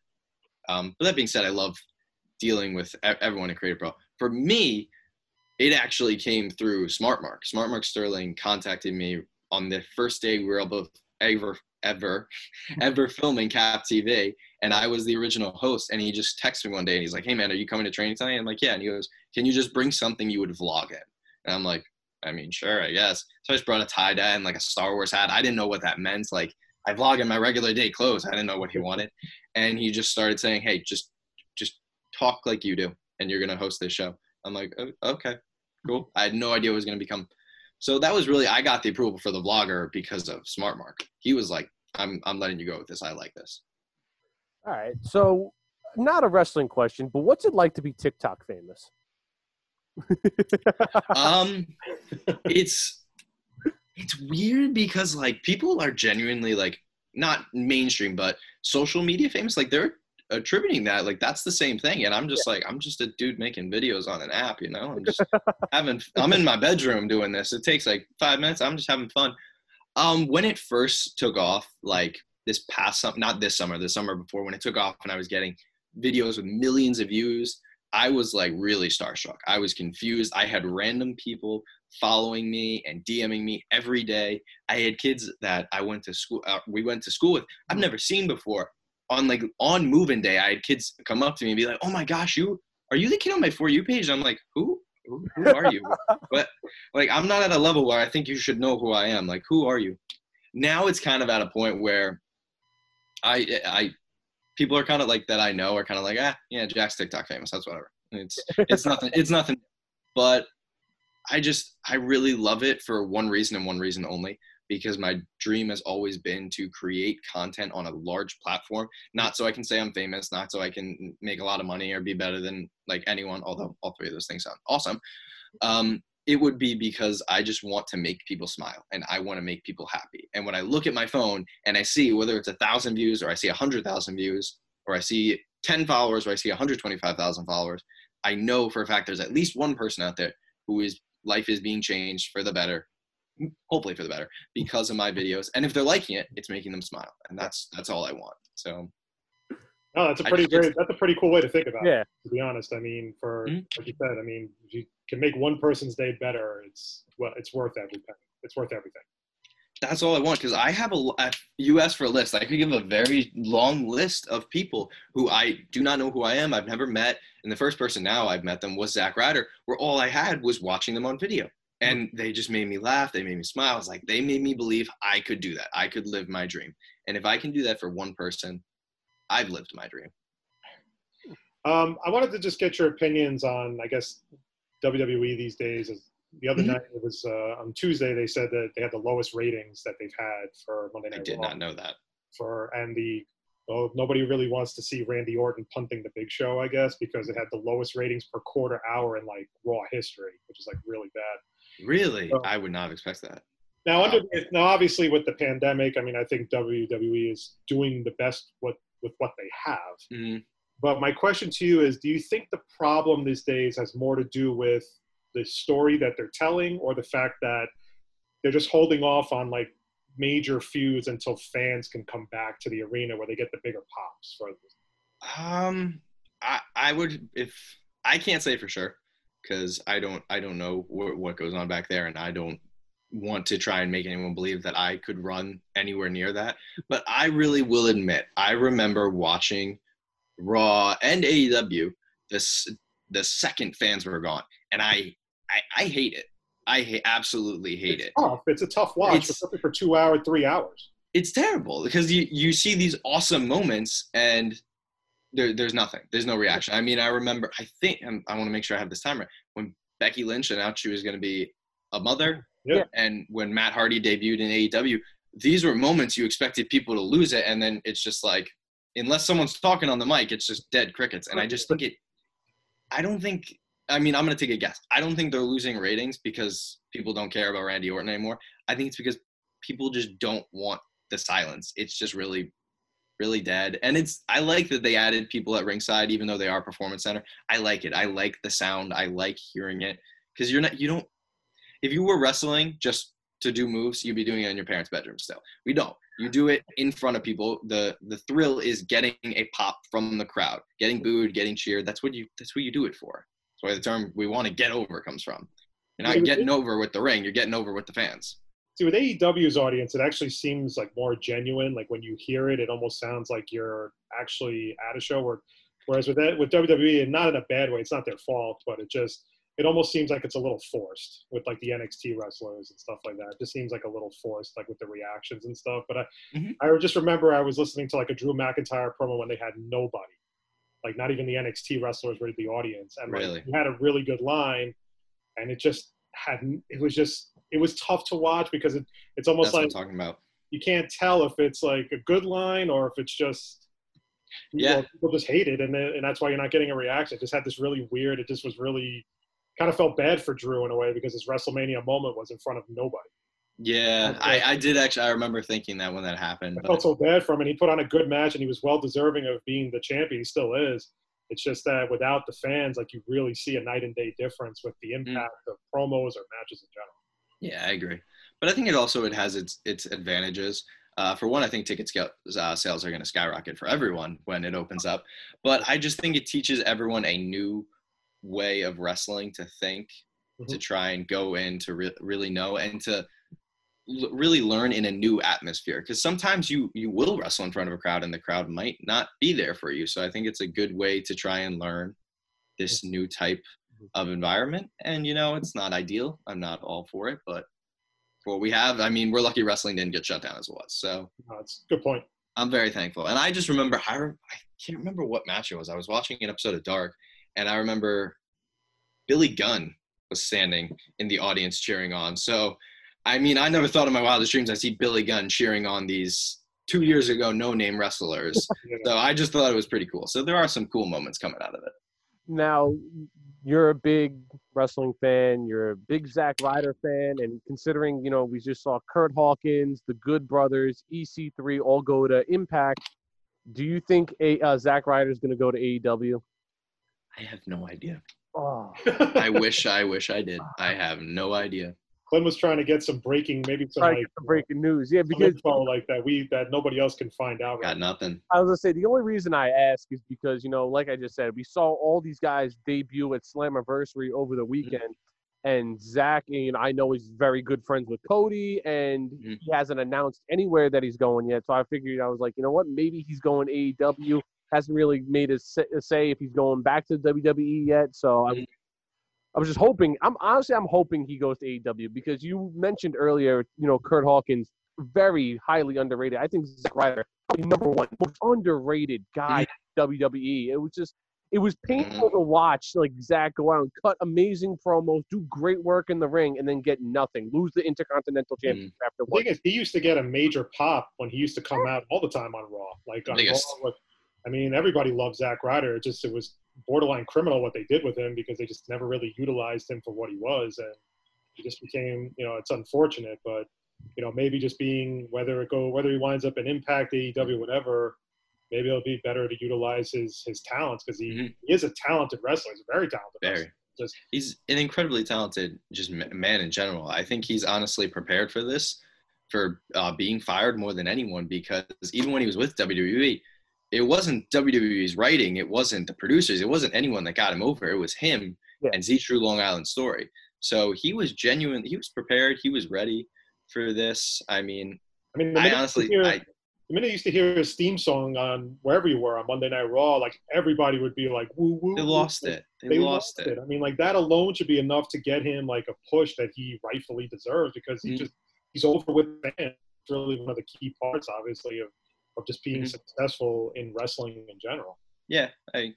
S5: Um, but that being said, I love dealing with everyone in Create A Pro. For me, it actually came through Smart Mark. Smart Mark Sterling contacted me on the first day we were both ever ever ever filming Cap TV, and I was the original host. And he just texted me one day, and he's like, "Hey man, are you coming to training tonight?" I'm like, "Yeah." And he goes, "Can you just bring something you would vlog in?" And I'm like, "I mean, sure, I guess." So I just brought a tie dye and like a Star Wars hat. I didn't know what that meant. Like I vlog in my regular day clothes. I didn't know what he wanted, and he just started saying, "Hey, just just talk like you do, and you're gonna host this show." I'm like, "Oh, "Okay, cool." I had no idea it was gonna become. So that was really I got the approval for the vlogger because of Smart Mark. He was like, "I'm I'm letting you go with this. I like this."
S3: All right. So, not a wrestling question, but what's it like to be TikTok famous?
S5: um it's it's weird because like people are genuinely like not mainstream but social media famous like they're attributing that like that's the same thing and i'm just like i'm just a dude making videos on an app you know i'm just having i'm in my bedroom doing this it takes like five minutes i'm just having fun um when it first took off like this past summer not this summer the summer before when it took off and i was getting videos with millions of views I was like really starstruck. I was confused. I had random people following me and DMing me every day. I had kids that I went to school. Uh, we went to school with. I've never seen before. On like on moving day, I had kids come up to me and be like, "Oh my gosh, you are you the kid on my for you page?" And I'm like, "Who? Who, who are you?" but like, I'm not at a level where I think you should know who I am. Like, who are you? Now it's kind of at a point where I I people are kind of like that I know are kind of like, ah, yeah, Jack's TikTok famous. That's whatever. It's it's nothing. It's nothing. But I just I really love it for one reason and one reason only because my dream has always been to create content on a large platform. Not so i can say i'm famous not so i can make a lot of money or be better than like anyone although all three of those things sound awesome. Um, it would be because i just want to make people smile and i want to make people happy. And when i look at my phone and i see whether it's a thousand views or i see a hundred thousand views or i see 10 followers or i see 125000 followers i know for a fact there's at least one person out there who is life is being changed for the better hopefully for the better because of my videos and if they're liking it it's making them smile and that's that's all i want so
S4: No, that's a pretty
S5: just-
S4: great. That's a pretty cool way to think about it.
S3: Yeah.
S4: To be honest, I mean, for
S5: Mhm.
S4: like you said, I mean, if you can make one person's day better, it's well, it's worth every penny. It's worth everything.
S5: that's all i want because i have a l- if you ask for a list i could give a very long list of people who i do not know who i am i've never met and the first person now i've met them was zack ryder where all i had was watching them on video and they just made me laugh they made me smile I was like they made me believe i could do that i could live my dream and if i can do that for one person i've lived my dream
S4: Um, I wanted to just get your opinions on, I guess, WWE these days. Is The other
S5: Mhm.
S4: night, it was uh, on Tuesday. They said that they had the lowest ratings that they've had for Monday night i
S5: did
S4: Raw.
S5: not know that
S4: For and the well, nobody really wants to see Randy Orton punting the Big Show, I guess, because it had the lowest ratings per quarter hour in like Raw history, which is like really bad.
S5: Really
S4: Oh.
S5: i would not expect that
S4: Now, under now, obviously with the pandemic, I mean, I think WWE is doing the best what with what they have.
S5: Mhm.
S4: But my question to you is: Do you think the problem these days has more to do with the story that they're telling, or the fact that they're just holding off on like major feuds until fans can come back to the arena where they get the bigger pops? For
S5: Um, I I would if I can't say for sure because I don't I don't know what, what goes on back there, and I don't want to try and make anyone believe that I could run anywhere near that. But I really will admit I remember watching Raw and AEW this the second fans were gone, and I I, I hate it. I ha- absolutely hate
S4: it's
S5: it.
S4: tough. It's a tough watch,
S5: It's-
S4: especially for two hour, three hours.
S5: it's terrible because you you see these awesome moments and there, there's nothing. There's no reaction. I mean i remember i think and i want to make sure i have this time right when becky lynch announced she was going to be a mother
S4: Yeah.
S5: and when matt hardy debuted in aew these were moments you expected people to lose it and then it's just like unless someone's talking on the mic it's just dead crickets. And i just think it i don't think i mean i'm going to take a guess. I don't think they're losing ratings because people don't care about randy orton anymore. I think it's because people just don't want the silence. It's just really, really dead. And it's I like that they added people at ringside, even though they are performance center. I like it. I like the sound. I like hearing it because you're not you don't. If you were wrestling just to do moves, you'd be doing it in your parents' bedroom still. We don't. You do it in front of people. The the thrill is getting a pop from the crowd, getting booed, getting cheered. That's what you that's what you do it for. That's why the term we want to get over comes from. You're not getting over with the ring, you're getting over with the fans.
S4: See, with AEW's audience, it actually seems like more genuine. Like when you hear it, it almost sounds like you're actually at a show. Where, whereas with that, with WWE, and not in a bad way, it's not their fault, but it just it almost seems like it's a little forced with like the NXT wrestlers and stuff like that. It just seems like a little forced, like with the reactions and stuff. But I,
S5: Mhm.
S4: I just remember I was listening to like a Drew McIntyre promo when they had nobody, like not even the NXT wrestlers were the audience, and like,
S5: Really?
S4: he had a really good line, and it just hadn't. it was just it was tough to watch because it, it's almost
S5: That's
S4: like
S5: talking about.
S4: you can't tell if it's like a good line or if it's just you
S5: Yeah.
S4: know, people just hate it and then, and that's why you're not getting a reaction. It just had this really weird. It just was really kind of felt bad for Drew in a way because his WrestleMania moment was in front of nobody.
S5: Yeah, I, I did actually. I remember thinking that when that happened.
S4: I felt so bad for him, and he put on a good match, and he was well deserving of being the champion. He still is. It's just that without the fans, like you really see a night and day difference with the
S5: Mm.
S4: impact of promos or matches in general.
S5: Yeah, I agree. But I think it also it has its its advantages. Uh, for one, I think ticket scale, uh, sales are going to skyrocket for everyone when it opens up. But I just think it teaches everyone a new way of wrestling to think, to
S4: Mhm.
S5: try and go in to re- really know and to l- really learn in a new atmosphere. Because sometimes you you will wrestle in front of a crowd and the crowd might not be there for you. So I think it's a good way to try and learn this new type of environment. And you know, it's not ideal. I'm not all for it, but for what we have, I mean, we're lucky wrestling didn't get shut down as it was. So
S4: Uh, it's a good point.
S5: I'm very thankful. And I just remember, I, re- I can't remember what match it was. I was watching an episode of Dark, and I remember Billy Gunn was standing in the audience cheering on. So, I mean, I never thought in my wildest dreams I'd see Billy Gunn cheering on these two years ago no name wrestlers.
S4: You
S5: so I just thought it was pretty cool. So there are some cool moments coming out of it.
S3: Now, you're a big wrestling fan. You're a big Zack Ryder fan, and considering you know we just saw Kurt Hawkins, the Good Brothers, EC3 all go to Impact. Do you think a uh, Zack Ryder is going to go to AEW?
S5: I have no idea.
S3: Oh,
S5: I wish, I wish I did. I have no idea.
S4: Clint was trying to get some breaking, maybe some like
S3: some breaking news. Yeah, because
S4: info like that we that nobody else can find out.
S5: Got
S4: Right?
S5: nothing.
S3: I was gonna say the only reason I ask is because you know, like I just said, we saw all these guys debut at Slammiversary over the weekend, and Zack, you know, I know he's very good friends with Cody, and
S5: Mhm.
S3: he hasn't announced anywhere that he's going yet. So I figured I was like, you know what, maybe he's going AEW. Hasn't really made a say if he's going back to WWE yet. So I'm,
S5: Mhm.
S3: I was just hoping. I'm honestly, I'm hoping he goes to AEW because you mentioned earlier, you know, Kurt Hawkins, very highly underrated. I think Zack Ryder probably number one most underrated guy in WWE. It was just it was painful to watch like Zack go out and cut amazing promos, do great work in the ring, and then get nothing, lose the Intercontinental Championship after
S4: The thing is, he used to get a major pop when he used to come out all the time on Raw. Like on Raw with, I mean, everybody loved Zack Ryder. It just it was borderline criminal what they did with him because they just never really utilized him for what he was, and he just became, you know, it's unfortunate, but you know, maybe just being whether it go whether he winds up in Impact, AEW, whatever. Maybe it'll be better to utilize his his talents because he,
S5: Mhm.
S4: he is a talented wrestler. He's a very talented
S5: Very.
S4: wrestler. Just
S5: He's an incredibly talented just man in general. I think he's honestly prepared for this, for uh, being fired more than anyone because even when he was with WWE, it wasn't WWE's writing, it wasn't the producers, it wasn't anyone that got him over. It was him
S3: Yeah.
S5: and Z True Long Island Story. So he was genuine. He was prepared. He was ready for this. I mean,
S4: I mean,
S5: I honestly,
S4: hear,
S5: I,
S4: the minute you used to hear his theme song on wherever you were on Monday Night Raw, like everybody would be like, "Woo woo!"
S5: they lost
S4: Like,
S5: it. They,
S4: They
S5: lost it.
S4: I mean, like that alone should be enough to get him like a push that he rightfully deserves because he
S5: Mhm.
S4: just he's over with fans. It's really one of the key parts, obviously, of of just being
S5: Mhm.
S4: successful in wrestling in general.
S5: Yeah, I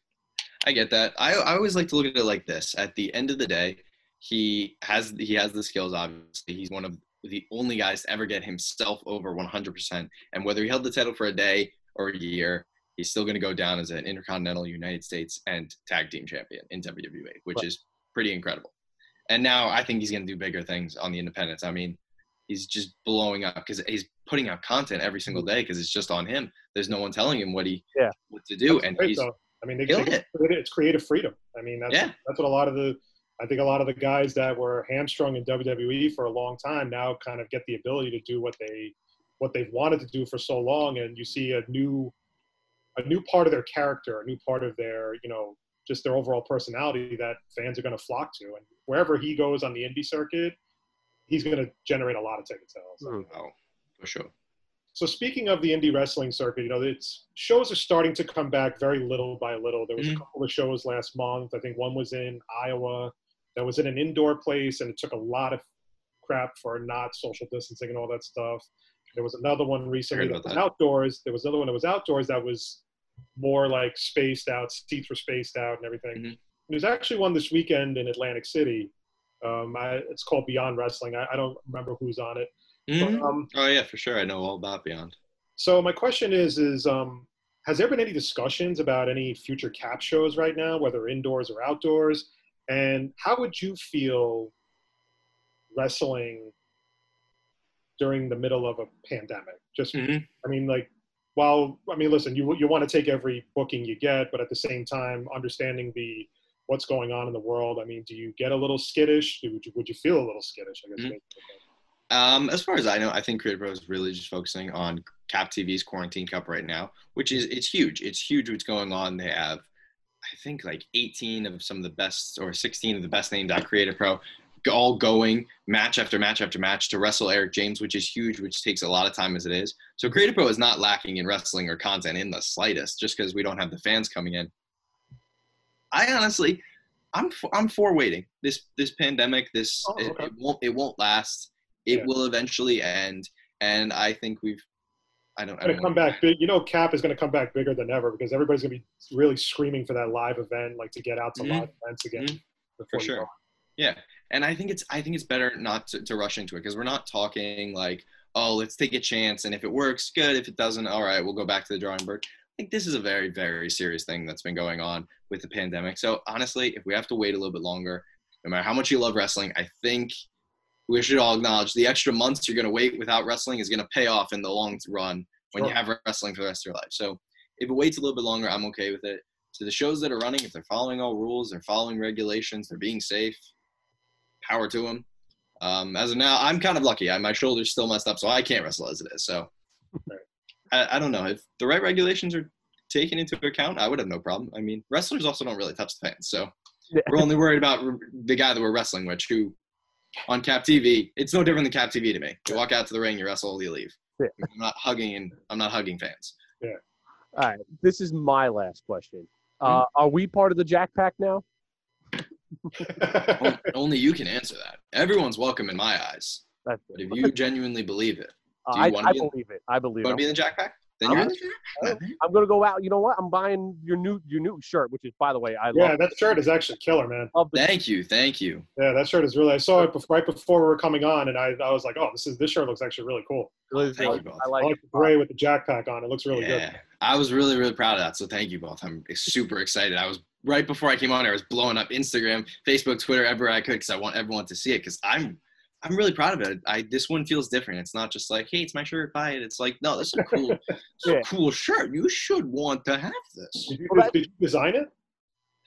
S5: I get that. I I always like to look at it like this. At the end of the day, he has he has the skills. Obviously, he's one of the only guys to ever get himself over 100%. And whether he held the title for a day or a year, he's still going to go down as an Intercontinental United States and Tag Team Champion in WWE, which
S3: Right.
S5: is pretty incredible. And now I think he's going to do bigger things on the independents. I mean, he's just blowing up because he's putting out content every single mm-hmm. day because it's just on him. There's no one telling him what he
S3: Yeah.
S5: what to do,
S4: That's
S5: and
S4: great,
S5: he's
S4: though. I mean, they, they-
S5: it.
S4: it's creative freedom. I mean, that's
S5: Yeah.
S4: that's what a lot of the I think a lot of the guys that were hamstrung in WWE for a long time now kind of get the ability to do what they what they've wanted to do for so long, and you see a new a new part of their character, a new part of their you know just their overall personality that fans are going to flock to, and wherever he goes on the indie circuit, he's going to generate a lot of ticket sales.
S3: Mm.
S5: Oh, for sure.
S4: So speaking of the indie wrestling circuit, you know, it's shows are starting to come back very little by little. There was
S5: Mhm.
S4: a couple of shows last month. I think one was in Iowa. That was in an indoor place, and it took a lot of crap for not social distancing and all that stuff. There was another one recently that was
S5: that.
S4: outdoors. There was another one that was outdoors that was more like spaced out. Seats were spaced out and everything.
S5: Mhm.
S4: There's actually one this weekend in Atlantic City. Um, I, it's called Beyond Wrestling. I, I don't remember who's on it. But,
S5: Mhm.
S4: um,
S5: Oh yeah, for sure. I know all about Beyond.
S4: so my question is, is um, has there been any discussions about any future cap shows right now, whether indoors or outdoors? And how would you feel wrestling during the middle of a pandemic? Just,
S5: Mhm.
S4: I mean, like, while I mean, listen, you you want to take every booking you get, but at the same time, understanding the what's going on in the world. I mean, do you get a little skittish? Would you would you feel a little skittish? I guess.
S5: Mhm. Um, as far as I know, I think Create A Pro is really just focusing on Cap TV's Quarantine Cup right now, which is it's huge. It's huge what's going on. They have, I think, like 18 of some of the best or 16 of the best names at Create A Pro, all going match after match after match to wrestle Eric James, which is huge, which takes a lot of time as it is. So Create A Pro is not lacking in wrestling or content in the slightest, just because we don't have the fans coming in. I honestly, I'm for, I'm for waiting. This this pandemic, this
S4: Oh,
S5: it,
S4: okay.
S5: it won't it won't last. It
S4: Yeah.
S5: will eventually end, and I think we've. I don't. I
S4: going
S5: don't
S4: to come back big. You know, Cap is going to come back bigger than ever because everybody's going to be really screaming for that live event, like to get out to
S5: Mhm.
S4: live events again.
S5: Mhm. for sure.
S4: go.
S5: Yeah, and I think it's I think it's better not to, to rush into it because we're not talking like oh let's take a chance and if it works good if it doesn't all right we'll go back to the drawing board. I think this is a very very serious thing that's been going on with the pandemic. So honestly, if we have to wait a little bit longer, no matter how much you love wrestling, I think we should all acknowledge the extra months you're going to wait without wrestling is going to pay off in the long run when you have wrestling for the rest of your life. So if it waits a little bit longer, I'm okay with it. To the shows that are running, if they're following all rules, they're following regulations, they're being safe, power to them. Um, as of now, I'm kind of lucky. I, my shoulder's still messed up, so I can't wrestle as it is. So. I, I don't know if the right regulations are taken into account. I would have no problem. I mean, wrestlers also don't really touch the fans, so
S3: Yeah.
S5: we're only worried about the guy that we're wrestling with, who on Cap TV, it's no different than Cap TV to me. You walk out to the ring, you wrestle, you leave.
S3: Yeah.
S5: I'm not hugging and I'm not hugging fans.
S3: All right, this is my last question. Uh,
S5: Hmm?
S3: are we part of the Jack Pack now?
S5: Only you can answer that. Everyone's welcome in my eyes,
S3: That's
S5: but if you genuinely believe it,
S3: Uh, I,
S5: wanna
S3: I
S5: be in-
S3: believe it. I believe
S5: you
S3: it.
S5: want to be in the Jack Pack? Then
S3: I'm-
S5: you're in the Jack
S3: I'm gonna go out. You know what? I'm buying your new your new shirt, which is by the way, I love.
S4: yeah,
S3: love.
S4: that shirt is actually killer, man.
S5: Thank you, thank you.
S4: Yeah, that shirt is really. I saw it before, right before we were coming on, and I, I was like, oh, this is this shirt looks actually really cool.
S3: really,
S5: Thank
S3: really-
S5: you both.
S3: I
S4: I
S3: like.
S4: like
S3: it.
S4: the gray with the jack pack on. It looks really
S5: yeah,
S4: good.
S5: I was really, really proud of that. So thank you both. I'm super excited. I was right before I came on. I was blowing up Instagram, Facebook, Twitter, everywhere I could because I want everyone to see it. Because I'm I'm really proud of it. I this one feels different. It's not just like, hey, it's my shirt, buy it. It's like, no, this is a cool, this is
S3: Yeah.
S5: a cool shirt. You should want to have this.
S4: Did you, did you design it?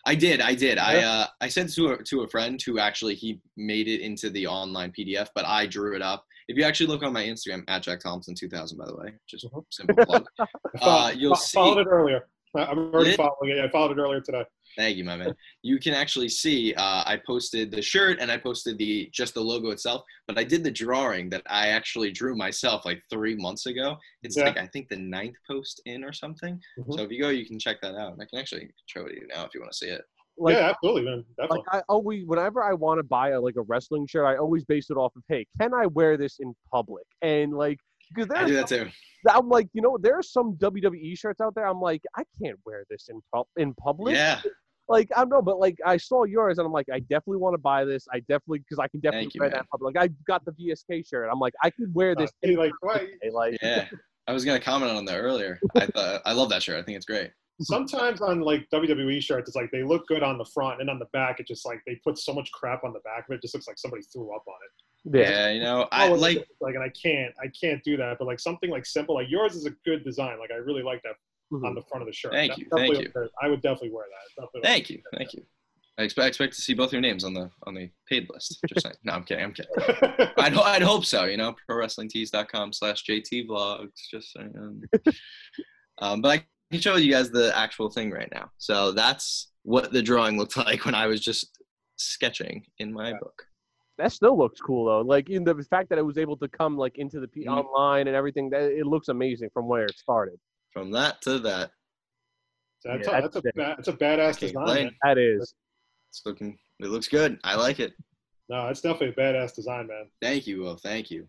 S5: I did, I did. I
S4: Yeah.
S5: uh, I sent it to a, to a friend who actually he made it into the online PDF, but I drew it up. If you actually look on my Instagram at Jack Tomlinson 2000, by the way, just
S4: Mhm.
S5: simple plug. Uh, you'll
S4: fo- followed
S5: see-
S4: it earlier. I- I'm already
S5: Did?
S4: following it. I followed it earlier today.
S5: Thank you, my man. You can actually see uh, I posted the shirt and I posted the just the logo itself, but I did the drawing that I actually drew myself like three months ago. It's
S4: Yeah.
S5: like I think the ninth post in or something.
S4: Mhm.
S5: So if you go, you can check that out. I can actually show it to you now if you want to see it.
S3: Like,
S4: yeah, absolutely, man. Definitely.
S3: like I always, whenever I want to buy a, like a wrestling shirt, I always base it off of, hey, can I wear this in public? And like, because
S5: I do
S3: there's,
S5: that too.
S3: I'm like, you know, there are some WWE shirts out there. I'm like, I can't wear this in pub in public.
S5: Yeah,
S3: Like I don't know, but like I saw yours and I'm like, I definitely want to buy this. I definitely because I can definitely
S5: Thank you,
S3: wear
S5: man.
S3: that in public. Like I got the VSK shirt. I'm like, I could wear this.
S4: Uh, like, why-
S3: Like,
S5: yeah. I was gonna comment on that earlier. I thought I love that shirt. I think it's great.
S4: sometimes on like WWE shirts, it's like they look good on the front, and on the back, it just like they put so much crap on the back of it. it just looks like somebody threw up on it.
S3: yeah.
S5: Yeah, you know, I
S4: Oh,
S5: like
S4: like, and I can't, I can't do that. But like something like simple, like yours is a good design. Like I really like that
S3: Mhm.
S4: on the front of the shirt.
S5: Thank you, thank you.
S4: okay. I would definitely wear that. Definitely
S5: Thank you, thank you. I expect, I expect to see both your names on the on the paid list. Just saying. No, I'm kidding. I'm kidding. I'd, I'd hope so. You know, prowrestlingtees.com slash JT vlogs. Just saying. Um, but I can show you guys the actual thing right now. So that's what the drawing looked like when I was just sketching in my book.
S3: That still looks cool though. Like in the fact that it was able to come like into the P-
S5: Mhm.
S3: online and everything. That it looks amazing from where it started.
S5: From that to that,
S4: that's,
S3: Yeah,
S4: a, that's a
S3: that's
S4: ba- that's a badass design. Man.
S3: That is.
S5: It's looking. It looks good. I like it.
S4: No, it's definitely a badass design, man.
S5: Thank you, Will. Thank you.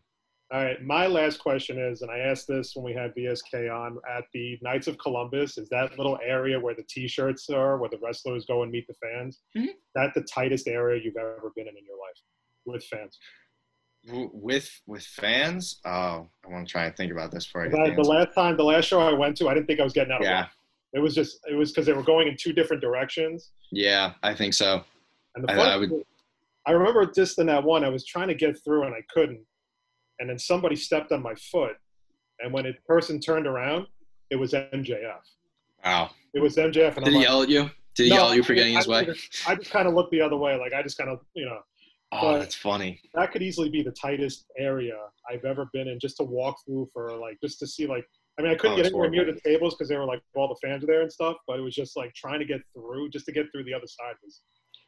S4: All right, my last question is, and I asked this when we had VSK on at the Knights of Columbus. Is that little area where the T-shirts are, where the wrestlers go and meet the fans?
S5: Mhm.
S4: That the tightest area you've ever been in in your life with fans?
S5: With with fans. Oh, I want to try and think about this I get
S4: That-
S5: the
S4: the last time, the last show I went to, I didn't think I was getting out of
S5: Yeah,
S4: line. It was just, it was because they were going in two different directions.
S5: yeah, I think so.
S4: And the
S5: I- I would-
S4: I remember just in that one, I was trying to get through and I couldn't. And then somebody stepped on my foot. And when a person turned around, it was MJF.
S5: Wow.
S4: It was MJF. And
S5: Did
S4: I'm
S5: he
S4: like,
S5: yell at you? Did he
S4: No,
S5: yell at you for getting
S4: didn't-
S5: his way?
S4: I didn't. I just kind of looked the other way. Like I just kind of, you know,
S5: Oh,
S4: but-
S5: that's funny.
S4: that could easily be the tightest area I've ever been in just to walk through for like, just to see like, I mean, I couldn't
S5: Oh,
S4: get anywhere near the tables because they were like, all the fans were there and stuff, but it was just like trying to get through, just to get through the other side was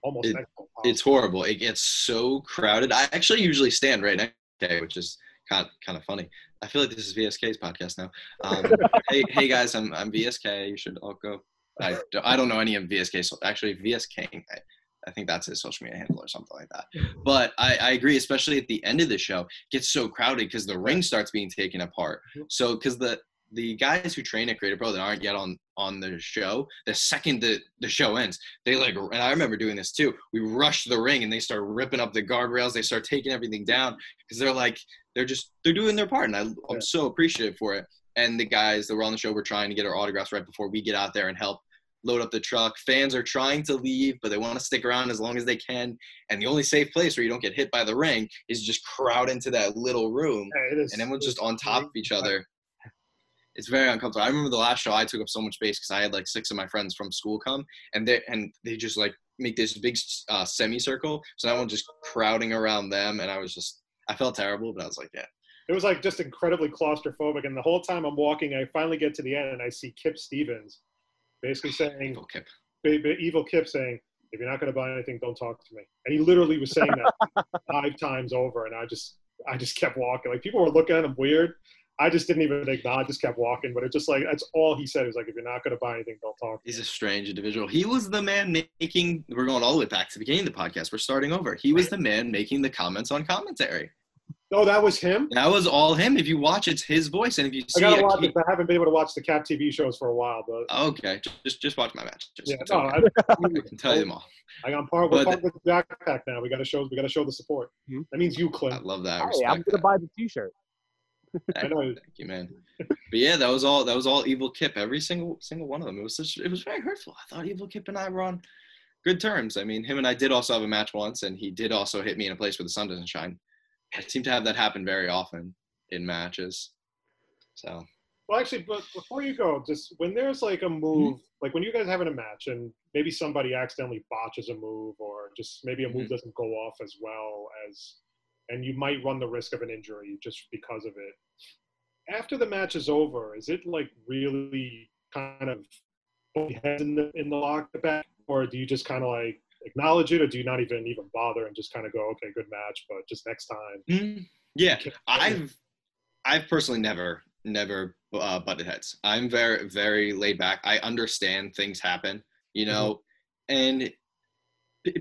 S4: almost
S5: It-. It's horrible. It gets so crowded. I actually usually stand right next to which is kind kind of funny. I feel like this is VSK's podcast now. Um, hey, hey guys, I'm I'm VSK. You should all go. I, I don't know any of VSK. So actually, VSK. I, I think that's his social media handle or something like that. But I, I agree, especially at the end of the show, it gets so crowded because the ring starts being taken apart. Mm-hmm. So because the the guys who train at Create A Pro that aren't yet on on the show, the second the the show ends, they like and I remember doing this too. We rush the ring and they start ripping up the guardrails. They start taking everything down because they're like they're just they're doing their part, and I, I'm so appreciative for it. And the guys that were on the show were trying to get our autographs right before we get out there and help load up the truck. Fans are trying to leave, but they want to stick around as long as they can. And the only safe place where you don't get hit by the ring is just crowd into that little room
S4: Yeah, is-
S5: and everyone's just on top of each other. It's very uncomfortable. I remember the last show I took up so much space because I had like six of my friends from school come, and they and they just like make this big uh, semicircle. So everyone's just crowding around them, and I was just I felt terrible, but I was like, yeah,
S4: It was like just incredibly claustrophobic. And the whole time I'm walking, I finally get to the end and I see Kip Stevens basically saying,
S5: evil Kip.
S4: ba- ba- evil Kip saying, if you're not going to buy anything, don't talk to me. And he literally was saying that five times over. And I just, I just kept walking. Like people were looking at him weird. I just didn't even I just kept walking. But it just like, that's all he said. He was like, if you're not going to buy anything, don't talk to
S5: He's a strange individual. He was the man making. We're going all the way back to the beginning of the podcast. We're starting over. He was the man making the comments on commentary.
S4: Oh, that was him?
S5: That was all him. If you watch, it's his voice, and if you
S4: I
S5: see,
S4: got to watch
S5: key-
S4: it. I haven't been able to watch the Cap TV shows for a while, but
S5: okay, just just watch my match. Just,
S4: yeah, no,
S5: okay.
S4: I,
S5: I can tell you them all.
S4: I got part, we're part of the backpack now. We got to show, we got to show the support.
S3: Hmm.
S4: That means you,
S5: I
S4: Clint.
S5: love that. I
S3: Hey, I'm gonna
S5: that.
S3: buy the T-shirt.
S4: I know.
S5: Thank you, man. But yeah, that was all. That was all Evil Kip. Every single single one of them. It was such. It was very hurtful. I thought Evil Kip and I were on good terms. I mean, him and I did also have a match once, and he did also hit me in a place where the sun doesn't shine. I seem to have that happen very often in matches. So
S4: Well, actually, but before you go, just when there's like a move, like when you guys having a match and maybe somebody accidentally botches a move or just maybe a move
S5: Mhm.
S4: doesn't go off as well as, and you might run the risk of an injury just because of it. After the match is over, is it like really kind of heads in the in the lock back, or do you just kind of like acknowledge it, or do you not even even bother and just kind of go, okay, good match, but just next time?
S5: Mm, yeah, I've I've personally never never uh, butted heads. I'm very very laid back. I understand things happen, you know, and p-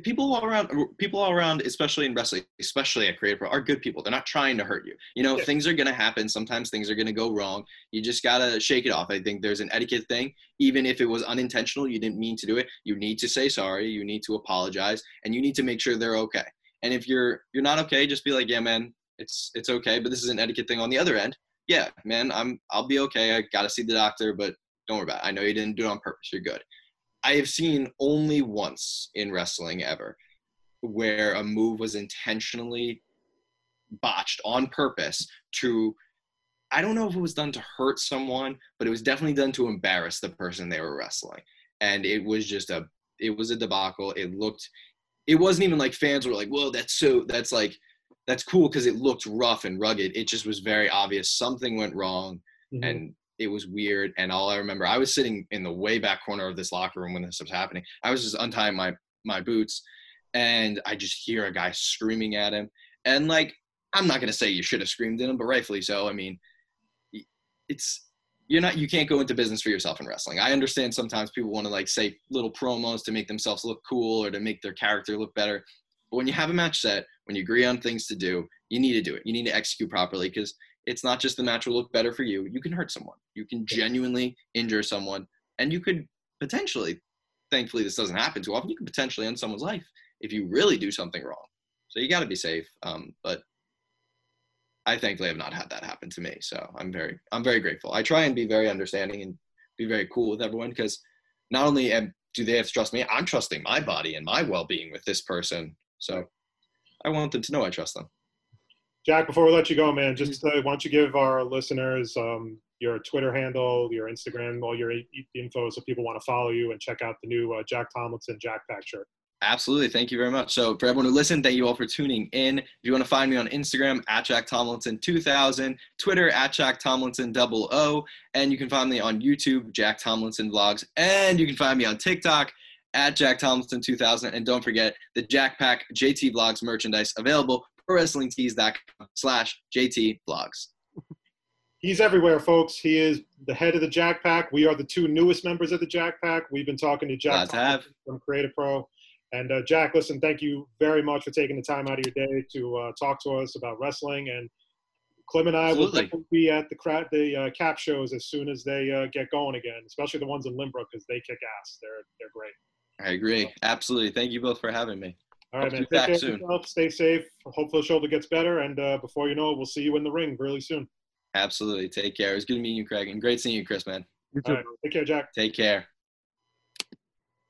S5: people all around people all around, especially in wrestling, especially at Create A Pro, are good people. They're not trying to hurt you. You know,
S4: Yeah.
S5: things are gonna happen. Sometimes things are gonna go wrong. You just gotta shake it off. I think there's an etiquette thing. Even if it was unintentional, you didn't mean to do it. You need to say sorry. You need to apologize, and you need to make sure they're okay. And if you're you're not okay, just be like, yeah, man, it's it's okay. But this is an etiquette thing on the other end. Yeah, man, I'm I'll be okay. I gotta see the doctor, but don't worry about it. I know you didn't do it on purpose. You're good. I have seen only once in wrestling ever where a move was intentionally botched on purpose to I don't know if it was done to hurt someone, but it was definitely done to embarrass the person they were wrestling. And it was just a it was a debacle. It looked it wasn't even like fans were like, "Whoa, that's so that's like that's cool because it looked rough and rugged." It just was very obvious something went wrong
S4: Mhm.
S5: and it was weird. And all I remember, I was sitting in the way back corner of this locker room when this was happening. I was just untying my my boots, and I just hear a guy screaming at him. And like, I'm not gonna say you should have screamed at him, but rightfully so. I mean, it's you're not you can't go into business for yourself in wrestling. I understand sometimes people want to like say little promos to make themselves look cool or to make their character look better. But when you have a match set, when you agree on things to do, you need to do it. You need to execute properly because it's not just the match will look better for you. You can hurt someone. You can genuinely injure someone, and you could potentially. Thankfully, this doesn't happen too often. You could potentially end someone's life if you really do something wrong. So you got to be safe. Um, but I thankfully have not had that happen to me. So I'm very, I'm very grateful. I try and be very understanding and be very cool with everyone because not only am, do they have to trust me, I'm trusting my body and my well-being with this person. So I want them to know I trust them.
S4: Jack, before we let you go, man, just uh, why don't you give our listeners um, your Twitter handle, your Instagram, all your i- info so people want to follow you and check out the new uh, Jack Tomlinson Jack Pack shirt.
S5: Absolutely. Thank you very much. So, for everyone who listened, thank you all for tuning in. If you want to find me on Instagram, at Jack Tomlinson 2000, Twitter, at Jack Tomlinson 00, and you can find me on YouTube, Jack Tomlinson Vlogs, and you can find me on TikTok, at Jack Tomlinson 2000. And don't forget the Jack Pack JT Vlogs merchandise available for WrestlingTees.com slash JT Vlogs.
S4: He's everywhere, folks. He is the head of the Jack Pack. We are the two newest members of the Jack Pack. We've been talking to Jack
S5: to.
S4: From Create A Pro. And uh, Jack, listen, thank you very much for taking the time out of your day to uh, talk to us about wrestling. And Clem and I will
S5: Absolutely.
S4: definitely be at the cra- the uh, cap shows as soon as they uh, get going again, especially the ones in Lynbrook because they kick ass. They're they're great.
S5: I agree. Absolutely. Thank you both for having me.
S4: All right,
S5: Hope
S4: man.
S5: to
S4: Take
S5: be back
S4: care of
S5: soon.
S4: yourself. Stay safe. Hopefully the shoulder gets better. And uh, before you know it, we'll see you in the ring really soon.
S5: Absolutely. Take care. It was good meeting you, Craig, and great seeing you, Chris, man.
S3: You too.
S4: right. Take care, Jack.
S5: Take care.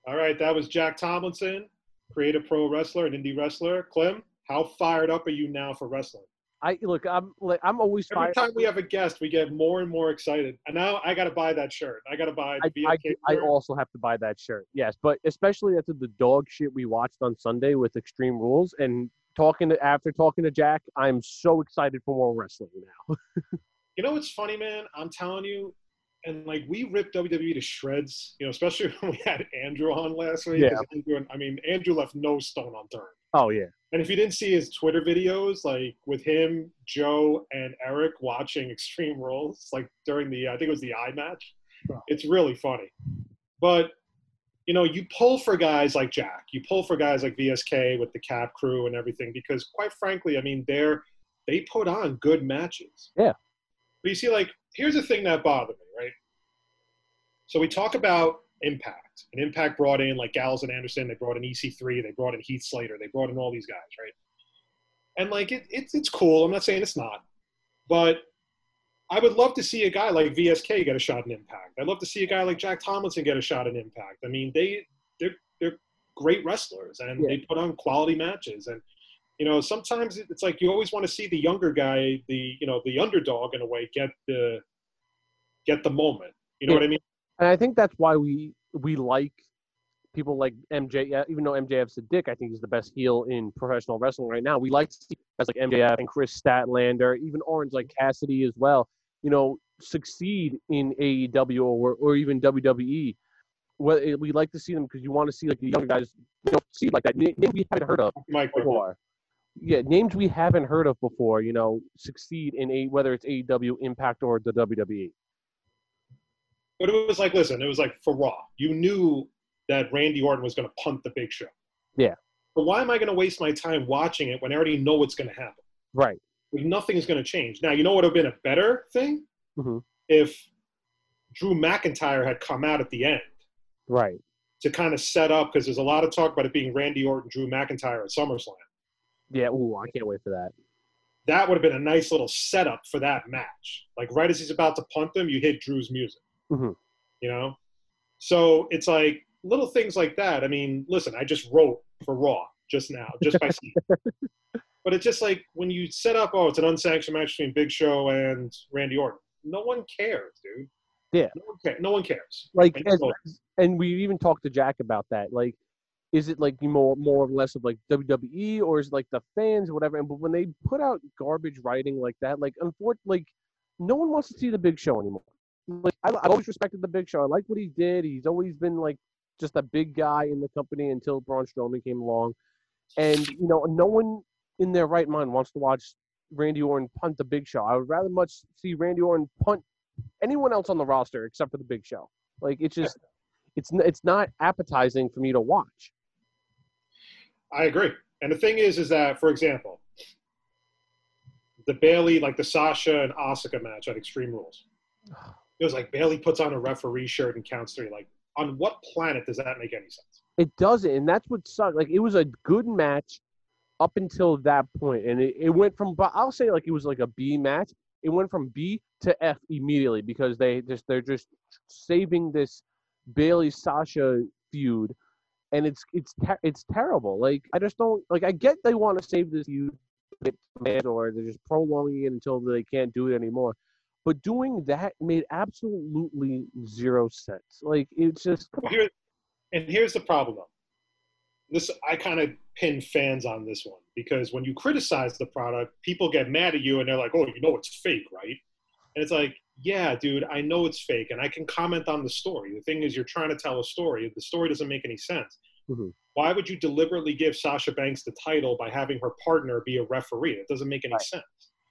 S4: All right, that was Jack Tomlinson, create a pro wrestler and indie wrestler. Clem, how fired up are you now for wrestling?
S3: I look. I'm like. I'm always
S4: Every
S3: fired.
S4: time we have a guest, we get more and more excited. And now I got to buy that shirt. I got to buy
S3: I,
S4: the
S3: I, I also have to buy that shirt. Yes, but especially after the dog shit we watched on Sunday with Extreme Rules and talking to after talking to Jack, I'm so excited for more wrestling now.
S4: You know what's funny, man? I'm telling you, and like we ripped WWE to shreds. You know, especially when we had Andrew on last week. 'cause Andrew, I mean, Andrew left no stone unturned.
S3: Oh yeah.
S4: And if you didn't see his Twitter videos, like with him, Joe, and Eric watching Extreme Rules, like during the, I think it was the I match, it's really funny. But, you know, you pull for guys like Jack, you pull for guys like VSK with the Cap crew and everything, because quite frankly, I mean, they're, they put on good matches.
S3: Yeah.
S4: But you see, like, here's the thing that bothered me, right? So we talk about Impact, and Impact brought in like Gallows and Anderson, they brought in EC3, they brought in Heath Slater, they brought in all these guys, right? And like it, it's it's cool. I'm not saying it's not, but I would love to see a guy like VSK get a shot in Impact. I'd love to see a guy like Jack Tomlinson get a shot in Impact. I mean, they they're they're great wrestlers and
S3: Yeah.
S4: they put on quality matches. And you know, sometimes it's like you always want to see the younger guy, the you know, the underdog in a way, get the get the moment. You know
S3: Yeah.
S4: what I mean?
S3: And I think that's why we we like people like MJ. yeah, uh, Even though MJF's a dick, I think he's the best heel in professional wrestling right now. We like to see guys like MJF and Kris Statlander, even Orange like Cassidy as well. You know, succeed in AEW or or even WWE. Well, eh, we like to see them because you want to see like the younger guys, you know, see like that. Names we haven't heard of
S4: Mike,
S3: before. Yeah, names we haven't heard of before. You know, succeed in a whether it's AEW, Impact, or the. WWE.
S4: But it was like, listen, it was like for Raw. You knew that Randy Orton was going to punt the Big Show.
S3: Yeah.
S4: But why am I going to waste my time watching it when I already know what's going to happen?
S3: Right.
S4: Like, nothing is going to change. Now, you know what would have been a better thing
S3: Mhm.
S4: if Drew McIntyre had come out at the end
S3: Right.
S4: to kind of set up because there's a lot of talk about it being Randy Orton, Drew McIntyre at SummerSlam.
S3: Yeah. Ooh, I can't wait for that.
S4: That would have been a nice little setup for that match. Like right as he's about to punt them, you hit Drew's music.
S3: Mhm.
S4: You know, so it's like little things like that. I mean, listen, I just wrote for Raw just now, just by seeing. But it's just like when you set up, oh, it's an unsanctioned match between Big Show and Randy Orton. No one cares, dude.
S3: Yeah.
S4: No one, cares. no one cares.
S3: Like,
S4: And
S3: as, and we even talked to Jack about that. Like, is it like more, more or less of like WWE, or is it like the fans, or whatever? And but when they put out garbage writing like that, like, unfortunately, like, no one wants to see the Big Show anymore. Like, I, I've always respected the Big Show. I like what he did. He's always been like just a big guy in the company until Braun Strowman came along, and you know, no one in their right mind wants to watch Randy Orton punt the Big Show. I would rather much see Randy Orton punt anyone else on the roster except for the Big Show. Like it's just it's it's not appetizing for me to watch.
S4: I agree. And the thing is, is that, for example, the Bayley, like the Sasha and Asuka match at Extreme Rules, oh, it was like Bayley puts on a referee shirt and counts three. Like, on what planet does that make any sense?
S3: It doesn't, and that's what sucked. Like it was a good match up until that point, and it, it went from but I'll say like it was like a B match. It went from B to F immediately because they just they're just saving this Bayley Sasha feud, and it's it's ter- it's terrible. Like I just don't like. I get they want to save this feud, or they're just prolonging it until they can't do it anymore. But doing that made absolutely zero sense. Like it's just.
S4: Here, and here's the problem. This I kind of pin fans on this one because when you criticize the product, people get mad at you and they're like, "Oh, you know it's fake, right?" And it's like, "Yeah, dude, I know it's fake, and I can comment on the story. The thing is, you're trying to tell a story. The story doesn't make any sense.
S3: Mhm.
S4: Why would you deliberately give Sasha Banks the title by having her partner be a referee? It doesn't make any
S3: Right.
S4: sense.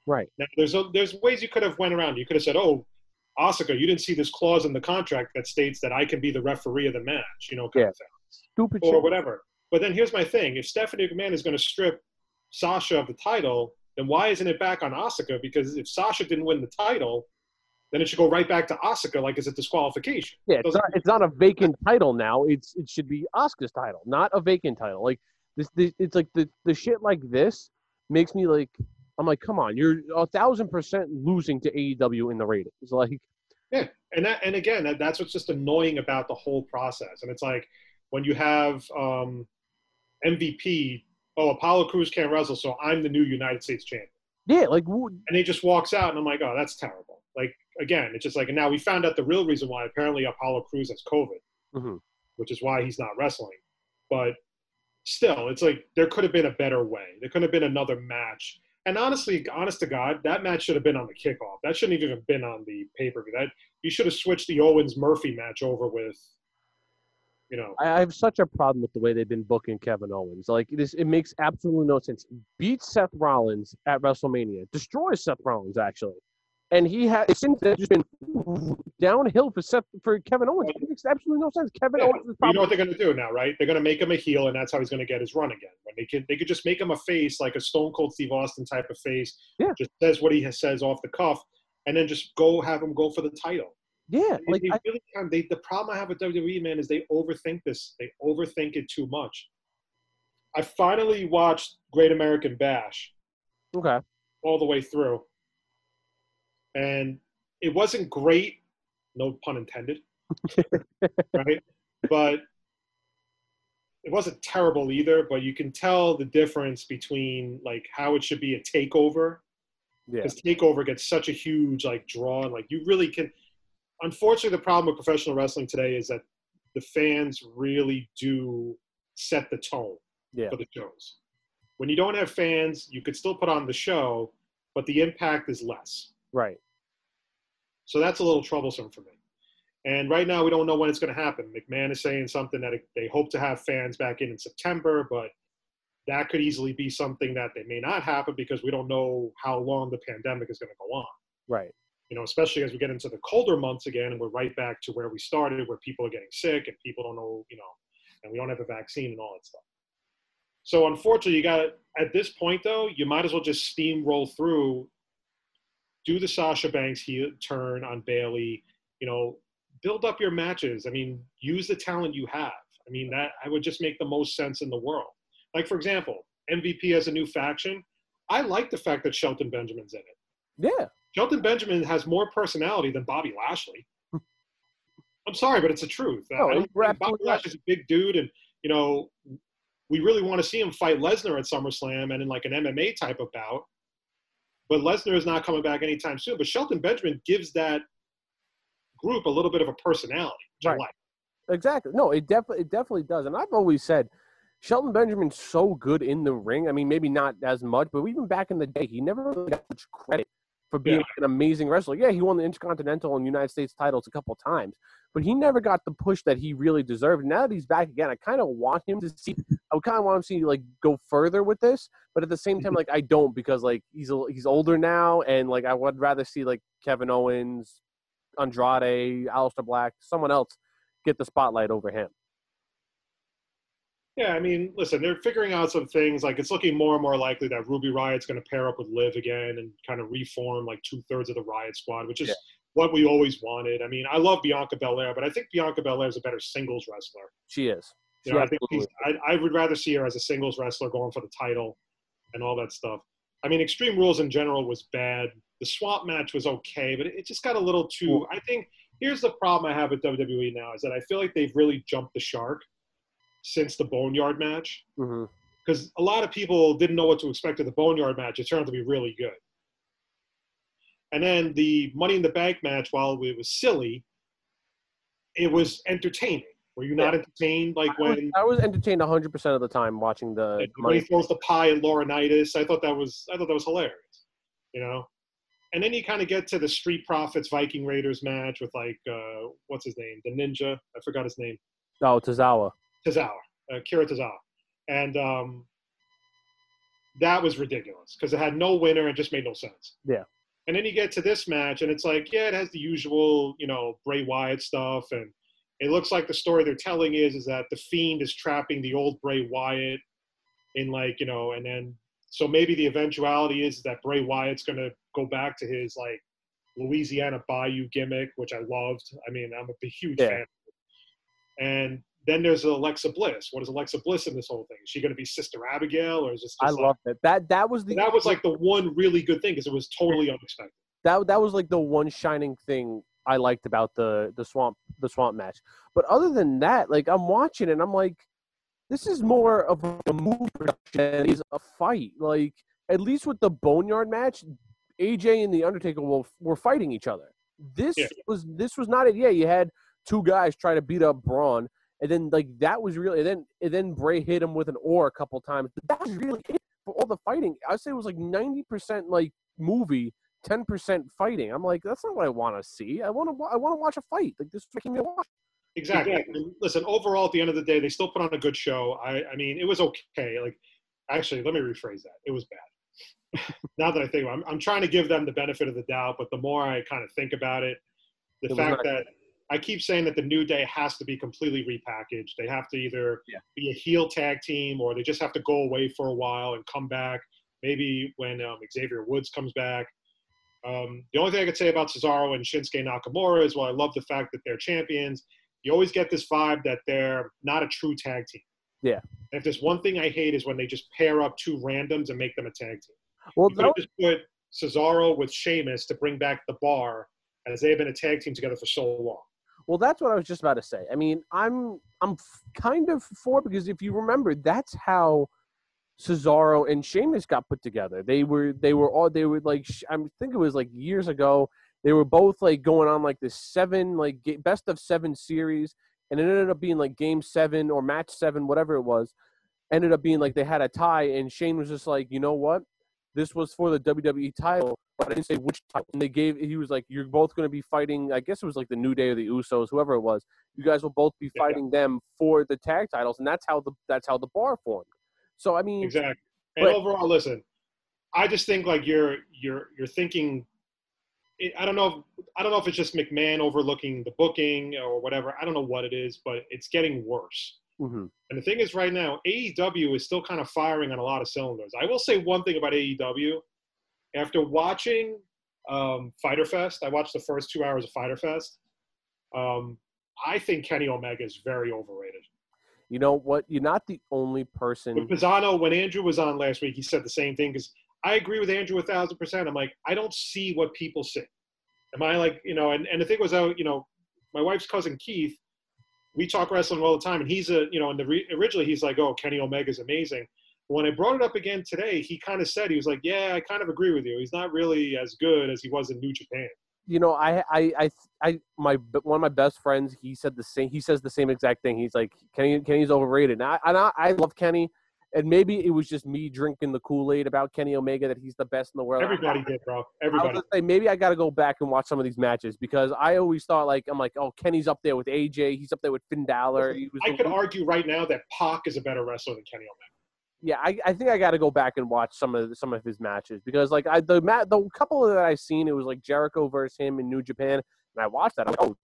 S3: Right.
S4: Now, there's a, there's ways you could have went around. You could have said, "Oh, Asuka, you didn't see this clause in the contract that states that I can be the referee of the match," you know, kind
S3: Yeah.
S4: of thing,
S3: Stupid
S4: or
S3: shit.
S4: whatever. But then here's my thing: if Stephanie McMahon is going to strip Sasha of the title, then why isn't it back on Asuka? Because if Sasha didn't win the title, then it should go right back to Asuka, like it's a disqualification.
S3: Yeah, it's not, it's not a vacant title now. It's it should be Asuka's title, not a vacant title. Like this, this it's like the the shit like this makes me like I'm like, come on, you're a thousand percent losing to AEW in the ratings. Like, yeah,
S4: and that and again that, that's what's just annoying about the whole process and it's like when you have um, mvp oh apollo crews can't wrestle so i'm the new united states champion
S3: yeah, like who-
S4: and he just walks out and i'm like oh that's terrible like again it's just like and now we found out the real reason why apparently apollo crews has covid
S3: Mhm.
S4: which is why he's not wrestling but still it's like there could have been a better way there could have been another match and honestly honest to god that match should have been on the kickoff. That shouldn't have even been on the pay-per-view. That you should have switched the owens murphy match over with you know.
S3: I have such a problem with the way they've been booking Kevin Owens. Like this, it makes absolutely no sense. Beats Seth Rollins at WrestleMania, destroys Seth Rollins actually, and he has since then just been downhill for Seth for Kevin Owens. It makes absolutely no sense. Kevin
S4: Yeah,
S3: Owens is
S4: you know what they're going to do now, right? They're going to make him a heel, and that's how he's going to get his run again. When they could, they could just make him a face, like a Stone Cold Steve Austin type of face.
S3: Yeah.
S4: Just says what he has, says off the cuff, and then just go have him go for the title.
S3: yeah,
S4: They-
S3: like
S4: they
S3: I,
S4: really can. They, the problem I have with WWE, man, is they overthink this. They overthink it too much. I finally watched Great American Bash
S3: okay.
S4: all the way through, and it wasn't great. No pun intended. right? But it wasn't terrible either, but you can tell the difference between like how it should be a takeover
S3: Yeah.
S4: because takeover gets such a huge like draw and like you really can unfortunately the problem with professional wrestling today is that the fans really do set the tone
S3: Yeah.
S4: for the shows when you don't have fans you could still put on the show but the impact is less
S3: Right.
S4: so that's a little troublesome for me and right now we don't know when it's going to happen mcmahon is saying something that they hope to have fans back in in september but that could easily be something that they may not happen because we don't know how long the pandemic is going to go on
S3: Right.
S4: you know, especially as we get into the colder months again, and we're right back to where we started, where people are getting sick and people don't know, you know, and we don't have a vaccine and all that stuff. So unfortunately, you got at this point though, you might as well just steamroll through, do the Sasha Banks heel turn on Bayley, you know, build up your matches. I mean, use the talent you have. I mean, that I would just make the most sense in the world. Like for example, MVP as a new faction. I like the fact that Shelton Benjamin's in it.
S3: Yeah.
S4: Shelton Benjamin has more personality than Bobby Lashley. I'm sorry, but it's the truth.
S3: No,
S4: I don't
S3: you're
S4: think Bobby. Lashley's a big dude, and you know, we really want to see him fight Lesnar at SummerSlam and in like an MMA type of bout. But Lesnar is not coming back anytime soon. But Shelton Benjamin gives that group a little bit of a personality, which I
S3: Right.
S4: like.
S3: Exactly. No, it definitely it definitely does. And I've always said Shelton Benjamin's so good in the ring. I mean, maybe not as much, but even back in the day, he never really got much credit for being
S4: Yeah.
S3: an amazing wrestler. Yeah, he won the Intercontinental and United States titles a couple times, but he never got the push that he really deserved. Now that he's back again, I kind of want him to see. I kind of want to see like go further with this, but at the same time, mm-hmm. like I don't because like he's a, he's older now, and like I would rather see like Kevin Owens, Andrade, Aleister Black, someone else get the spotlight over him.
S4: Yeah, I mean, listen, they're figuring out some things. Like, it's looking more and more likely that Ruby Riot's going to pair up with Liv again and kind of reform like two thirds of the Riot squad, which is
S3: Yeah.
S4: what we always wanted. I mean, I love Bianca Belair, but I think Bianca Belair is a better singles wrestler.
S3: She is.
S4: You know, I think I, I would rather see her as a singles wrestler going for the title and all that stuff. I mean, Extreme Rules in general was bad. The swamp match was okay, but it, just got a little too. I think here's the problem I have with WWE now is that I feel like they've really jumped the shark since the Boneyard match
S3: mm-hmm.
S4: because a lot of people didn't know what to expect of the Boneyard match. It turned out to be really good. And then the Money in the Bank match, while it was silly, it was entertaining. Were you not entertained? Like
S3: I was,
S4: when,
S3: I was entertained 100 percent of the time watching the
S4: when he throws the pie at Laurinaitis, I thought that was I thought that was hilarious. You know. And then you kind of get to the Street Profits Viking Raiders match with like uh, what's his name, the Ninja. I forgot his name.
S3: Oh, Tozawa.
S4: Tozawa, uh, Kira Tozawa, and um, that was ridiculous because it had no winner and just made no sense.
S3: Yeah.
S4: And then you get to this match, and it's like, yeah, it has the usual, you know, Bray Wyatt stuff, and it looks like the story they're telling is is that the Fiend is trapping the old Bray Wyatt in like, you know, and then so maybe the eventuality is that Bray Wyatt's gonna go back to his like Louisiana Bayou gimmick, which I loved. I mean, I'm a huge
S3: Yeah.
S4: fan. And then there's Alexa Bliss. What is Alexa Bliss in this whole thing? Is she going to be Sister Abigail, or is this?
S3: I
S4: like,
S3: loved it. That that was the
S4: that was like the one really good thing because it was totally unexpected.
S3: that that was like the one shining thing I liked about the the swamp the swamp match. But other than that, like I'm watching and I'm like, this is more of a move production than it is a fight. Like at least with the Boneyard match, AJ and the Undertaker were, were fighting each other. This
S4: Yeah.
S3: was this was not it. Yeah, you had two guys try to beat up Braun, and then like that was really and then and then Bray hit him with an oar a couple times. But that was really it for all the fighting. I'd say it was like ninety percent like movie, ten percent fighting. I'm like, that's not what I want to see. I want to I want to watch a fight. Like this is making me watch.
S4: Exactly. And listen, overall, at the end of the day, they still put on a good show. I, I mean, it was okay. Like, actually, let me rephrase that. It was bad. now that I think, about it, I'm, I'm trying to give them the benefit of the doubt, but the more I kind of think about it, the
S3: It
S4: fact
S3: not-
S4: that I keep saying that the New Day has to be completely repackaged. They have to either
S3: Yeah.
S4: be a heel tag team or they just have to go away for a while and come back. Maybe when um, Xavier Woods comes back. Um, the only thing I could say about Cesaro and Shinsuke Nakamura is, well, I love the fact that they're champions. You always get this vibe that they're not a true tag team.
S3: Yeah.
S4: And if there's one thing I hate is when they just pair up two randoms and make them a tag team.
S3: Well,
S4: You have just put Cesaro with Sheamus to bring back the bar, as they have been a tag team together for so long.
S3: Well, that's what I was just about to say. I mean, I'm I'm f- kind of for because if you remember, that's how Cesaro and Sheamus got put together. They were they were all they were like I think it was like years ago. They were both like going on like this seven like best of seven series, and it ended up being like game seven or match seven, whatever it was. Ended up being like they had a tie, and Shane was just like, you know what, this was for the WWE title, but I didn't say which title. And they gave he was like, you're both going to be fighting. I guess it was like the New Day or the Usos, whoever it was. You guys will both be
S4: Yeah.
S3: fighting them for the tag titles, and that's how the that's how the bar formed. So I mean,
S4: Exactly. And
S3: But-
S4: overall, listen, I just think like you're you're you're thinking. I don't know. If, I don't know if it's just McMahon overlooking the booking or whatever. I don't know what it is, but it's getting worse.
S3: mhm.
S4: And the thing is, right now, AEW is still kind of firing on a lot of cylinders. I will say one thing about AEW. After watching um, Fighter Fest, I watched the first two hours of Fighter Fest. Um, I think Kenny Omega is very overrated.
S3: You know what? You're not the only person.
S4: With Pisano, when Andrew was on last week, he said the same thing because I agree with Andrew a thousand percent. I'm like, I don't see what people see. Am I like, you know, and, and the thing was, uh, you know, my wife's cousin Keith, we talk wrestling all the time, and he's a, you know, and the re- originally he's like, oh, Kenny Omega's amazing. When I brought it up again today, he kind of said he was like, yeah, I kind of agree with you. He's not really as good as he was in New Japan.
S3: You know, I, I, I, I, my one of my best friends, he said the same. He says the same exact thing. He's like, Kenny, Kenny's overrated. And I, and I, I love Kenny, and maybe it was just me drinking the Kool Aid about Kenny Omega that he's the best in the world.
S4: Everybody did, bro.
S3: I was
S4: Everybody.
S3: say maybe I got to go back and watch some of these matches because I always thought like I'm like, oh, Kenny's up there with AJ. He's up there with Finn Balor.
S4: I could argue right now that Pac is a better wrestler than Kenny Omega.
S3: Yeah, I, I think I got to go back and watch some of some of his matches because like I the mat the couple that I've seen it was like Jericho versus him in New Japan and I watched that I'm like oh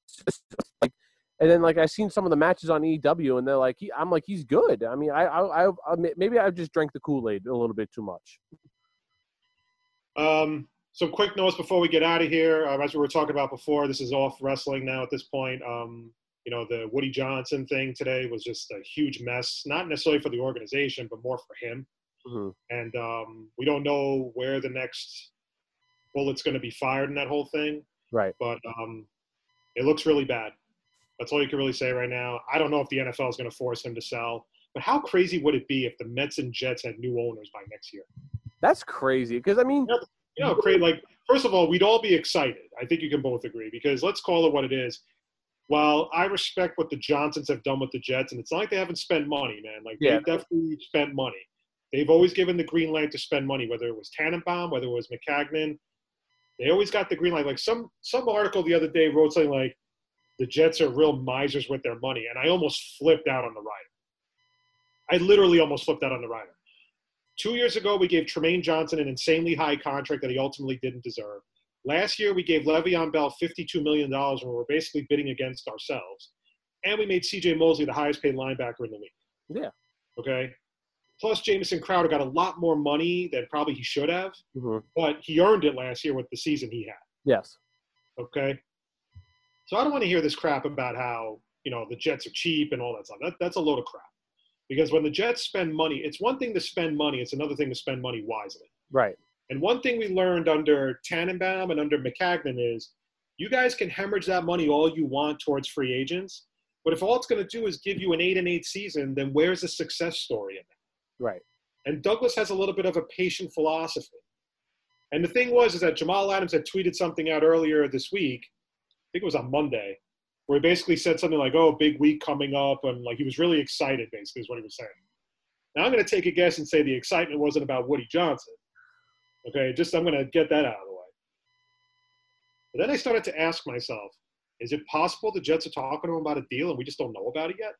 S3: like and then like I seen some of the matches on EW and they're like he, I'm like he's good I mean I I, I I maybe I just drank the Kool Aid a little bit too much
S4: Um, some quick notes before we get out of here. Um, as we were talking about before, this is off wrestling now at this point. Um, you know, the Woody Johnson thing today was just a huge mess, not necessarily for the organization, but more for him.
S3: Mhm.
S4: And um, we don't know where the next bullet's going to be fired in that whole thing,
S3: right
S4: but um, it looks really bad. That's all you can really say right now. I don't know if the NFL is going to force him to sell, but how crazy would it be if the Mets and Jets had new owners by next year?
S3: that's crazy because I mean
S4: you know, create like first of all, we'd all be excited. I think you can both agree because let's call it what it is. While I respect what the Johnsons have done with the Jets, and it's not like they haven't spent money, man. Like
S3: Yeah.
S4: they've definitely spent money. They've always given the green light to spend money, whether it was Tannenbaum, whether it was Maccagnan. They always got the green light. Like some some article the other day wrote something like the Jets are real misers with their money, and I almost flipped out on the writer. I literally almost flipped out on the writer. Two years ago, we gave Trumaine Johnson an insanely high contract that he ultimately didn't deserve. Last year, we gave Le'Veon Bell $52 million when we were basically bidding against ourselves. And we made CJ Mosley the highest paid linebacker in the league.
S3: Yeah.
S4: Okay. Plus, Jamison Crowder got a lot more money than probably he should have,
S3: mhm.
S4: but he earned it last year with the season he had.
S3: yes
S4: Okay. So I don't want to hear this crap about how, you know, the Jets are cheap and all that stuff. That, that's a load of crap. Because when the Jets spend money, it's one thing to spend money, it's another thing to spend money wisely.
S3: right
S4: And one thing we learned under Tannenbaum and under Maccagnan is you guys can hemorrhage that money all you want towards free agents. But if all it's going to do is give you an eight and eight season, then where's the success story in that?
S3: right
S4: And Douglas has a little bit of a patient philosophy. And the thing was is that Jamal Adams had tweeted something out earlier this week. I think it was on Monday, where he basically said something like, "Oh, big week coming up," and like he was really excited. Basically, is what he was saying. Now I'm going to take a guess and say the excitement wasn't about Woody Johnson. Okay, just I'm going to get that out of the way. But then I started to ask myself, is it possible the Jets are talking to him about a deal and we just don't know about it yet?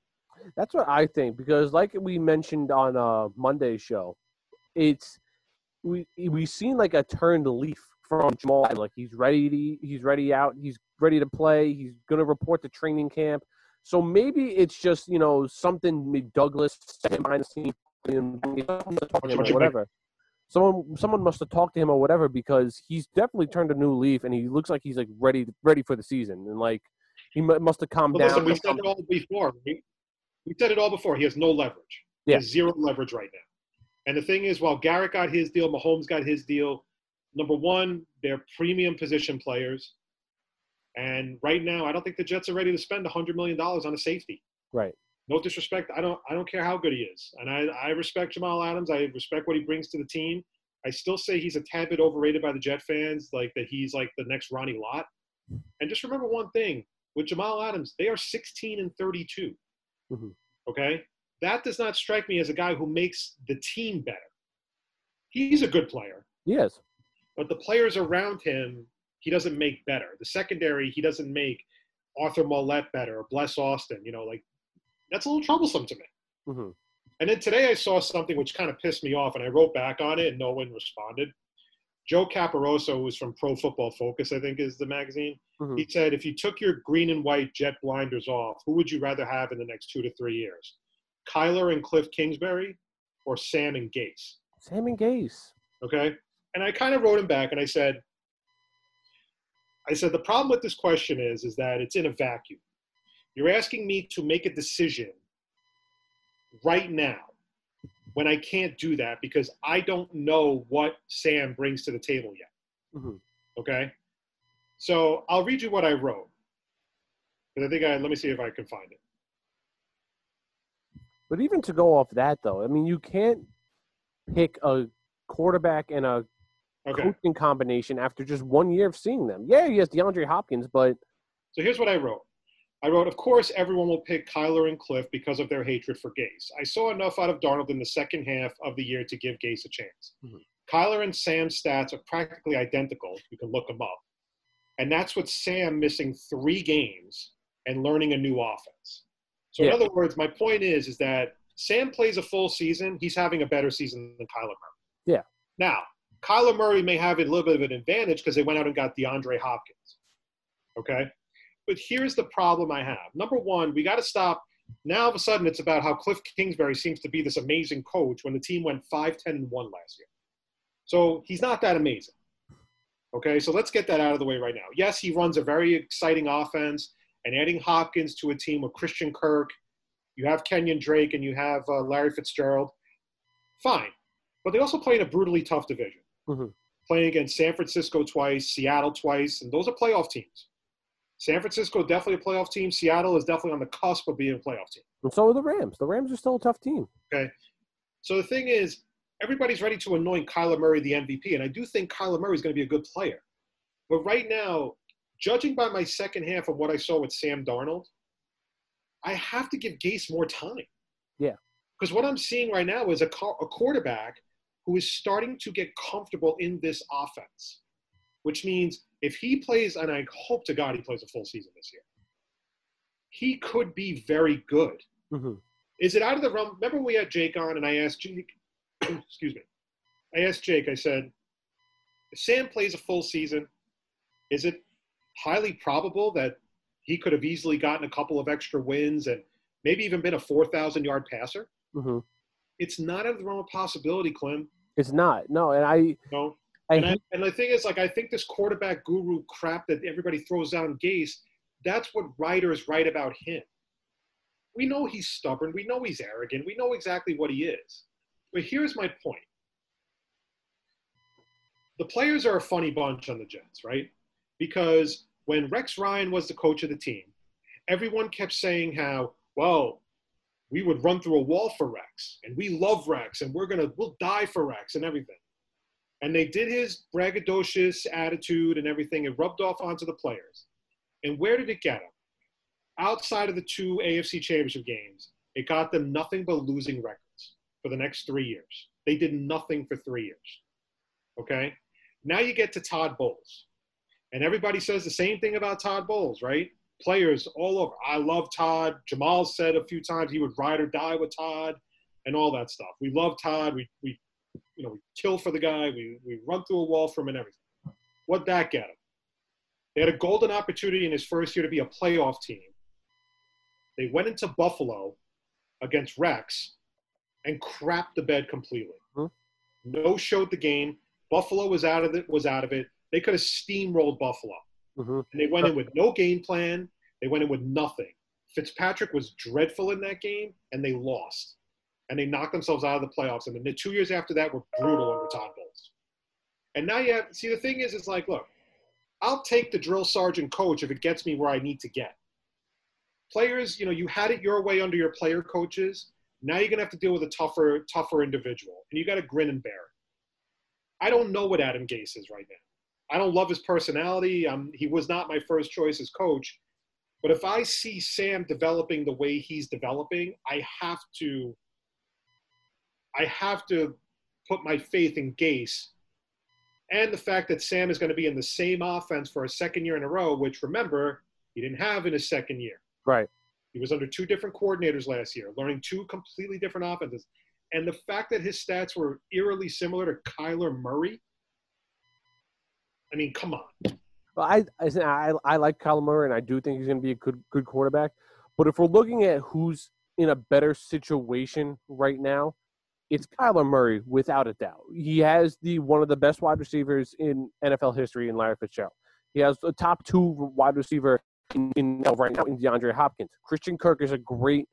S3: That's what I think because, like we mentioned on uh, Monday's show, it's we we seen like a turned leaf from Jamal. Like he's ready to he's ready out. He's ready to play. He's gonna report to training camp. So maybe it's just you know something Douglas said behind the scenes, and someone must have talked to him or whatever. Someone someone must have talked to him or whatever because he's definitely turned a new leaf and he looks like he's like ready ready for the season and like he mu- must have calmed
S4: Well,
S3: down.
S4: listen, we said it all before. We, we said it all before. He has no leverage. He
S3: Yeah.
S4: has zero leverage right now. And the thing is, while Garrett got his deal, Mahomes got his deal. Number one, they're premium position players. And right now, I don't think the Jets are ready to spend $100 million on a safety.
S3: Right.
S4: No disrespect. I don't. I don't care how good he is, and I, I respect Jamal Adams. I respect what he brings to the team. I still say he's a tad bit overrated by the Jet fans, like that he's like the next Ronnie Lott. And just remember one thing with Jamal Adams, they are 16 and 32.
S3: Mhm.
S4: Okay, that does not strike me as a guy who makes the team better. He's a good player,
S3: Yes.
S4: but the players around him, he doesn't make better. The secondary, he doesn't make Arthur Maulet better or Bless Austin. You know, like that's a little troublesome to me.
S3: hmm
S4: And then today I saw something which kind of pissed me off, and I wrote back on it, and no one responded. Joe Caporoso, who's from Pro Football Focus, I think is the magazine.
S3: Mhm.
S4: He said, if you took your green and white jet blinders off, who would you rather have in the next two to three years? Kyler and Cliff Kingsbury or Sam and Gase?
S3: Sam and Gase.
S4: Okay. And I kind of wrote him back and I said, I said, the problem with this question is, is that it's in a vacuum. You're asking me to make a decision right now when I can't do that because I don't know what Sam brings to the table yet.
S3: Mhm.
S4: Okay. So I'll read you what I wrote. But I think I, let me see if I can find it.
S3: But even to go off that, though, I mean, you can't pick a quarterback and a
S4: Okay.
S3: coaching combination after just one year of seeing them. Yeah, he has DeAndre Hopkins, but
S4: So here's what I wrote. I wrote, of course, everyone will pick Kyler and Cliff because of their hatred for Gase. I saw enough out of Darnold in the second half of the year to give Gase a chance.
S3: Mhm.
S4: Kyler and Sam's stats are practically identical. You can look them up. And that's with Sam missing three games and learning a new offense. So in other words, my point is, is that Sam plays a full season. He's having a better season than Kyler Murray.
S3: Yeah.
S4: Now, Kyler Murray may have a little bit of an advantage because they went out and got DeAndre Hopkins. Okay. But here's the problem I have. Number one, we got to stop. Now, all of a sudden, it's about how Cliff Kingsbury seems to be this amazing coach when the team went 5 10 and 1 last year. So he's not that amazing. Okay. So let's get that out of the way right now. Yes, he runs a very exciting offense, and adding Hopkins to a team with Christian Kirk, you have Kenyan Drake, and you have uh, Larry Fitzgerald. Fine. But they also play in a brutally tough division
S3: Mhm.
S4: playing against San Francisco twice, Seattle twice, and those are playoff teams. San Francisco definitely a playoff team. Seattle is definitely on the cusp of being a playoff team.
S3: and so are the Rams. The Rams are still a tough team. Okay.
S4: So the thing is, everybody's ready to anoint Kyler Murray the MVP, and I do think Kyler Murray is going to be a good player. But right now, judging by my second half of what I saw with Sam Darnold, I have to give Gase more time.
S3: Yeah.
S4: Because what I'm seeing right now is a, co- a quarterback who is starting to get comfortable in this offense, which means if he plays, and I hope to God he plays a full season this year, he could be very good.
S3: hmm
S4: Is it out of the realm? Remember we had Jake on, and I asked Jake, excuse me, I asked Jake, I said, if Sam plays a full season, is it highly probable that he could have easily gotten a couple of extra wins and maybe even been a 4,000 yard passer?
S3: hmm
S4: It's not out of the realm of possibility, Clem.
S3: It's not. No, and I,
S4: know?
S3: I,
S4: And, I, and the thing is, like, I think this quarterback guru crap that everybody throws down Gase, that's what writers write about him. We know he's stubborn. We know he's arrogant. We know exactly what he is. But here's my point the players are a funny bunch on the Jets, right? Because when Rex Ryan was the coach of the team, everyone kept saying how, well, we would run through a wall for Rex, and we love Rex, and we're gonna we'll die for Rex and everything. And they did his braggadocious attitude and everything. It rubbed off onto the players. And where did it get them? Outside of the two AFC championship games, it got them nothing but losing records for the next three years. They did nothing for three years. Okay? Now you get to Todd Bowles. And everybody says the same thing about Todd Bowles, right? Players all over. I love Todd. Jamal said a few times he would ride or die with Todd and all that stuff. We love Todd. We, we you know, we kill for the guy. We, we run through a wall for him and everything. What'd that get him? They had a golden opportunity in his first year to be a playoff team. They went into Buffalo against Rex and crapped the bed completely.
S3: Mhm.
S4: No showed the game. Buffalo was out of it. Was out of it. They could have steamrolled Buffalo,
S3: hmm
S4: and they went in with no game plan. They went in with nothing. Fitzpatrick was dreadful in that game, and they lost, and they knocked themselves out of the playoffs. And then the two years after that were brutal under Todd Bowles. And now you have see the thing is, it's like, look, I'll take the drill sergeant coach if it gets me where I need to get. Players, you know, you had it your way under your player coaches. Now you're gonna have to deal with a tougher, tougher individual, and you got to grin and bear it. I don't know what Adam Gase is right now. I don't love his personality. Um, he was not my first choice as coach, but if I see Sam developing the way he's developing, I have to. I have to put my faith in Gase and the fact that Sam is going to be in the same offense for a second year in a row, which remember, he didn't have in his second year.
S3: Right.
S4: He was under two different coordinators last year, learning two completely different offenses. And the fact that his stats were eerily similar to Kyler Murray, I mean, come on.
S3: Well, I, I I I like Kyler Murray, and I do think he's going to be a good good quarterback. But if we're looking at who's in a better situation right now, it's Kyler Murray without a doubt. He has the one of the best wide receivers in NFL history in Larry Fitzgerald. He has the top two wide receiver in, in right now in DeAndre Hopkins. Christian Kirk is a great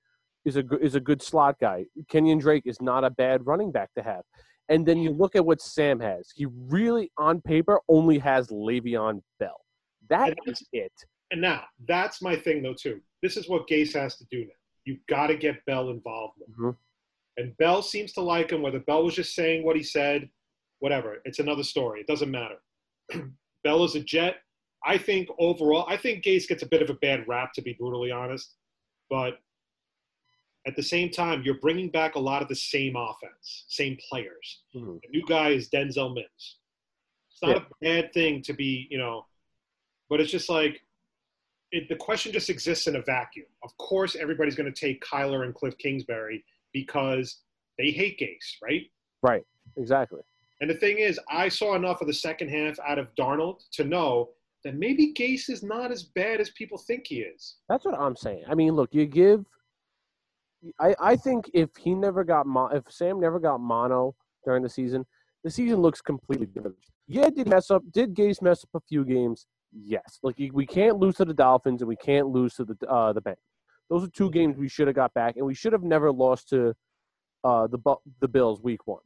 S3: is a good- is a good slot guy. Kenyan Drake is not a bad running back to have. And then you look at what Sam has. He really, on paper, only has Le'Veon Bell. That is it.
S4: And now, that's my thing, though, too. This is what Gase has to do now. You've got to get Bell involved more.
S3: Mm-hmm.
S4: And Bell seems to like him, whether Bell was just saying what he said, whatever. It's another story. It doesn't matter. Bell is a Jet. I think overall, I think Gase gets a bit of a bad rap, to be brutally honest. But at the same time, you're bringing back a lot of the same offense, same players.
S3: Mhm.
S4: The new guy is Denzel Mims. It's not a bad thing to be, you know, but it's just like it, the question just exists in a vacuum. Of course, everybody's going to take Kyler and Cliff Kingsbury because they hate Gase, right?
S3: Right. Exactly.
S4: And the thing is, I saw enough of the second half out of Darnold to know that maybe Gase is not as bad as people think he is.
S3: That's what I'm saying. I mean, look, you give. I I think if he never got mo- if Sam never got mono during the season, the season looks completely different. Yeah, did mess up? Did Gase mess up a few games? Yes. Like we can't lose to the Dolphins and we can't lose to the uh, the Bengals. Those are two games we should have got back, and we should have never lost to uh, the the Bills week one.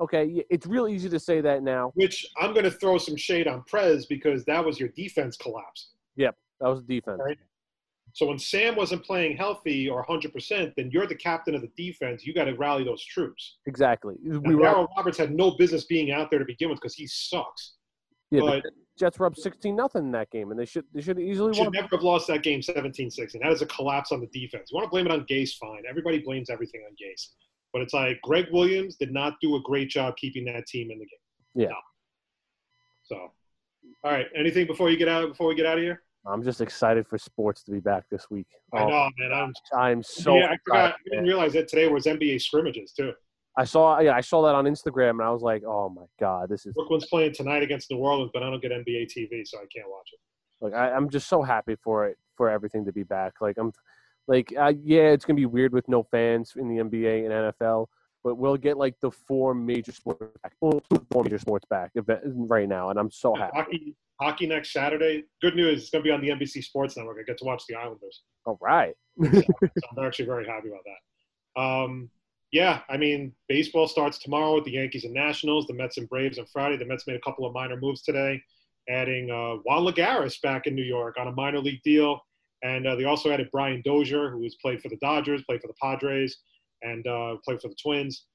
S3: Okay, it's real easy to say that now.
S4: Which I'm going to throw some shade on Prez because that was your defense collapse.
S3: Yep, that was the defense.
S4: Right. So when Sam wasn't playing healthy or 100%, then you're the captain of the defense. You got to rally those troops.
S3: Exactly. We were
S4: Darryl Roberts had no business being out there to begin with because he sucks.
S3: yeah,
S4: but-
S3: the Jets were up sixteen nothing in that game, and they should they should easily
S4: Should
S3: won.
S4: never have lost that game 17-16. That is a collapse on the defense. You want to blame it on Gase, fine. Everybody blames everything on Gase. But it's like Gregg Williams did not do a great job keeping that team in the game.
S3: Yeah.
S4: No. So, all right. Anything before you get out? Before we get out of here?
S3: I'm just excited for sports to be back this week.
S4: I
S3: Oh,
S4: know, man. I'm.
S3: I'm so.
S4: yeah, I forgot. I didn't realize that today was NBA scrimmages too.
S3: I saw. Yeah, I saw that on Instagram, and I was like, "Oh my god, this is
S4: Brooklyn's playing tonight against New Orleans, but I don't get NBA TV, so I can't watch it.
S3: like I, I'm just so happy for it for everything to be back. Like I'm, like uh, yeah, it's gonna be weird with no fans in the NBA and NFL, but we'll get like the four major sports back, well, four major sports back right now, and I'm so happy.
S4: Hockey, hockey next Saturday. Good news. It's going to be on the NBC Sports Network. I get to watch the Islanders.
S3: All right.
S4: So I'm actually very happy about that. Um, yeah, I mean, baseball starts tomorrow with the Yankees and Nationals, the Mets and Braves on Friday. The Mets made a couple of minor moves today, adding uh, Juan Lagares back in New York on a minor league deal. And uh, they also added Brian Dozier, who has played for the Dodgers, played for the Padres, and uh, played for the Twins.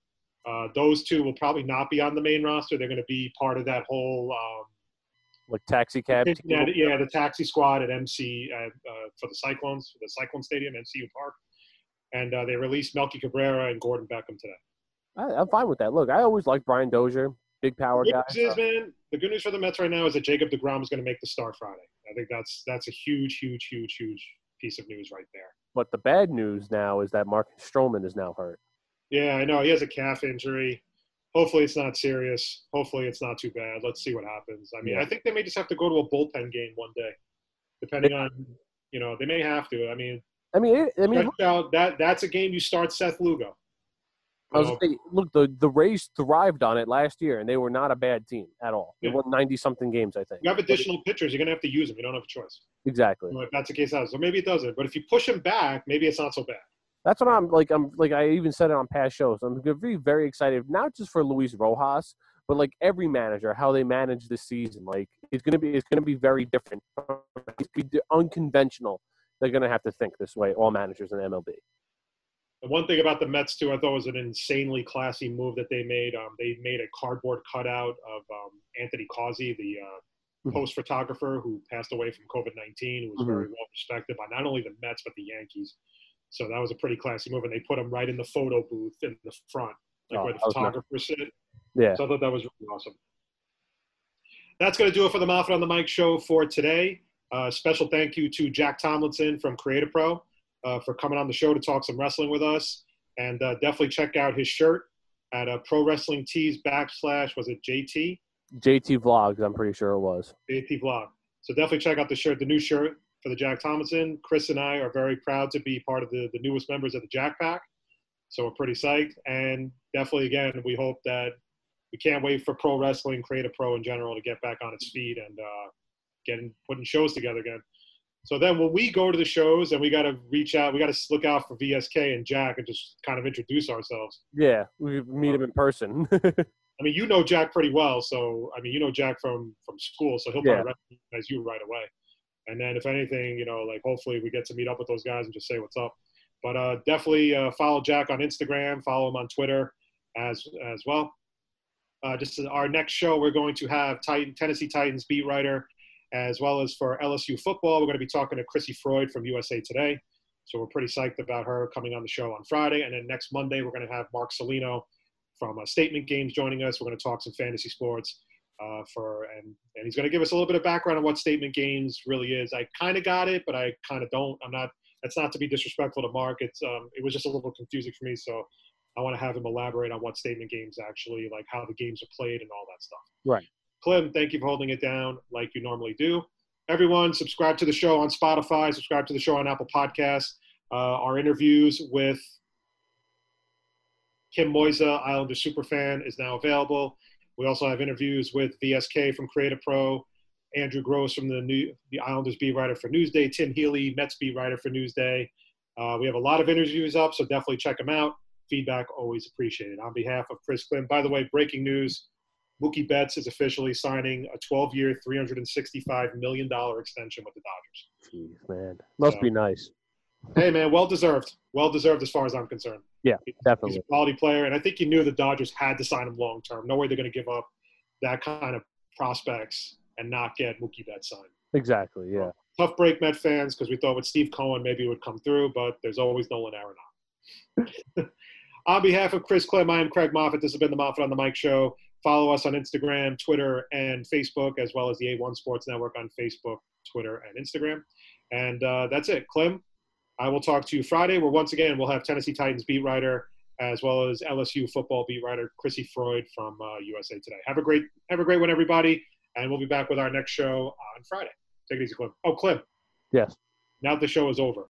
S4: Uh, those two will probably not be on the main roster. They're going to be part of that whole um,
S3: Like taxi cab.
S4: yeah, the- yeah, the taxi squad at MC uh, uh, for the Cyclones, for the Cyclone Stadium, MCU Park, and uh, they released Melky Cabrera and Gordon Beckham today.
S3: I, I'm fine with that. Look, I always liked Brian Dozier, big power
S4: Good
S3: guy.
S4: is, man, the good news for the Mets right now is that Jacob Degrom is going to make the start Friday. I think that's that's a huge, huge, huge, huge piece of news right there.
S3: But the bad news now is that Marcus Stroman is now hurt.
S4: Yeah, I know he has a calf injury. Hopefully, it's not serious. Hopefully, it's not too bad. Let's see what happens. I mean,
S3: Yeah.
S4: I think they may just have to go to a bullpen game one day, depending on, you know, they may have to. I mean,
S3: I mean, it, I mean,
S4: That's how- uh, that that's a game you start Seth Lugo.
S3: I was
S4: You know,
S3: gonna say, look, the the Rays thrived on it last year, and they were not a bad team at all. They
S4: Yeah.
S3: won ninety something games, I think.
S4: you have additional pitchers, you're gonna have to use them. You don't have a choice.
S3: Exactly.
S4: If that's the case, so maybe it doesn't. But if you push him back, maybe it's not so bad.
S3: That's what I'm like. I'm like I even said it on past shows. I'm gonna be very excited, not just for Luis Rojas, but like every manager, how they manage the season, like it's gonna be it's gonna be very different. It's be unconventional. They're gonna have to think this way. All managers in MLB.
S4: The one thing about the Mets too, I thought was an insanely classy move that they made. Um, they made a cardboard cutout of um, Anthony Causi, the uh,
S3: Mhm.
S4: post photographer who passed away from COVID nineteen, who was
S3: Mhm.
S4: very well respected by not only the Mets but the Yankees. So that was a pretty classy move, and they put him right in the photo booth in the front, like
S3: Oh,
S4: where the
S3: was nice.
S4: sit.
S3: Yeah.
S4: So I thought that was really awesome. That's going to do it for the Moffat on the Mic show for today. Uh, special thank you to Jack Tomlinson from Create A Pro uh, for coming on the show to talk some wrestling with us. And uh, definitely check out his shirt at uh, Pro Wrestling Tees backslash, was it JT?
S3: JT Vlogs, I'm pretty sure it was.
S4: JT Vlog. So definitely check out the shirt, the new shirt for the Jack Tomlinson. Chris and I are very proud to be part of the, the newest members of the Jack Pack. So we're pretty psyched. And definitely, again, we hope that we can't wait for pro wrestling, Create A Pro in general, to get back on its feet and uh, getting putting shows together again. So then when we go to the shows and we got to reach out, we got to look out for VSK and Jack and just kind of introduce ourselves.
S3: Yeah, we meet him in person.
S4: I mean, you know Jack pretty well, so I mean, you know Jack from from school, so he'll
S3: Yeah.
S4: probably recognize you right away. And then, if anything, you know, like hopefully we get to meet up with those guys and just say what's up. But uh, definitely uh, follow Jack on Instagram, follow him on Twitter as as well. Uh, just our next show, we're going to have Titan, Tennessee Titans beat writer, as well as for LSU football, we're going to be talking to Chrissy Freud from USA Today. So we're pretty psyched about her coming on the show on Friday. And then next Monday, we're going to have Mark Salino from uh, Statement Games joining us. We're going to talk some fantasy sports uh, for, and, and he's going to give us a little bit of background on what Statement Games really is. I kind of got it, but I kind of don't. I'm not. That's not to be disrespectful to Mark. It's um, it was just a little confusing for me. So I want to have him elaborate on what Statement Games actually like, how the games are played, and all that stuff.
S3: Right.
S4: Clem, thank you for holding it down like you normally do. Everyone, subscribe to the show on Spotify, subscribe to the show on Apple Podcasts. Uh, our interviews with Kim Moisa, Islander superfan, is now available. We also have interviews with VSK from Create A Pro, Andrew Gross from the new the Islanders beat writer for Newsday, Tim Healy, Mets beat writer for Newsday. Uh, we have a lot of interviews up, so definitely check them out. Feedback always appreciated. On behalf of Chris Clem, by the way, breaking news: Mookie Betts is officially signing a 12-year, 365 million dollar extension with the Dodgers.
S3: Jeez, man, must
S4: So-
S3: be nice.
S4: Hey, man, well deserved. Well deserved as far as I'm concerned.
S3: Yeah,
S4: He's
S3: definitely.
S4: a quality player, and I think you knew the Dodgers had to sign him long term. No way they're going to give up that kind of prospects and not get Mookie Betts signed.
S3: Exactly. Yeah.
S4: Tough break, Met fans, because we thought with Steve Cohen maybe it would come through, but there's always Nolan Arenado. on behalf of Chris Clem, I am Craig Moffat. This has been the Moffat on the Mic Show. Follow us on Instagram, Twitter, and Facebook, as well as the A1 Sports Network on Facebook, Twitter, and Instagram. And uh, that's it. Clem, I will talk to you Friday, where once again we'll have Tennessee Titans beat writer as well as LSU football beat writer Chrissy Freud from uh, USA Today. Have a great have a great one, everybody, and we'll be back with our next show on Friday. Take it easy, Clem. Oh, Clem.
S3: Yes.
S4: Now that the show is over,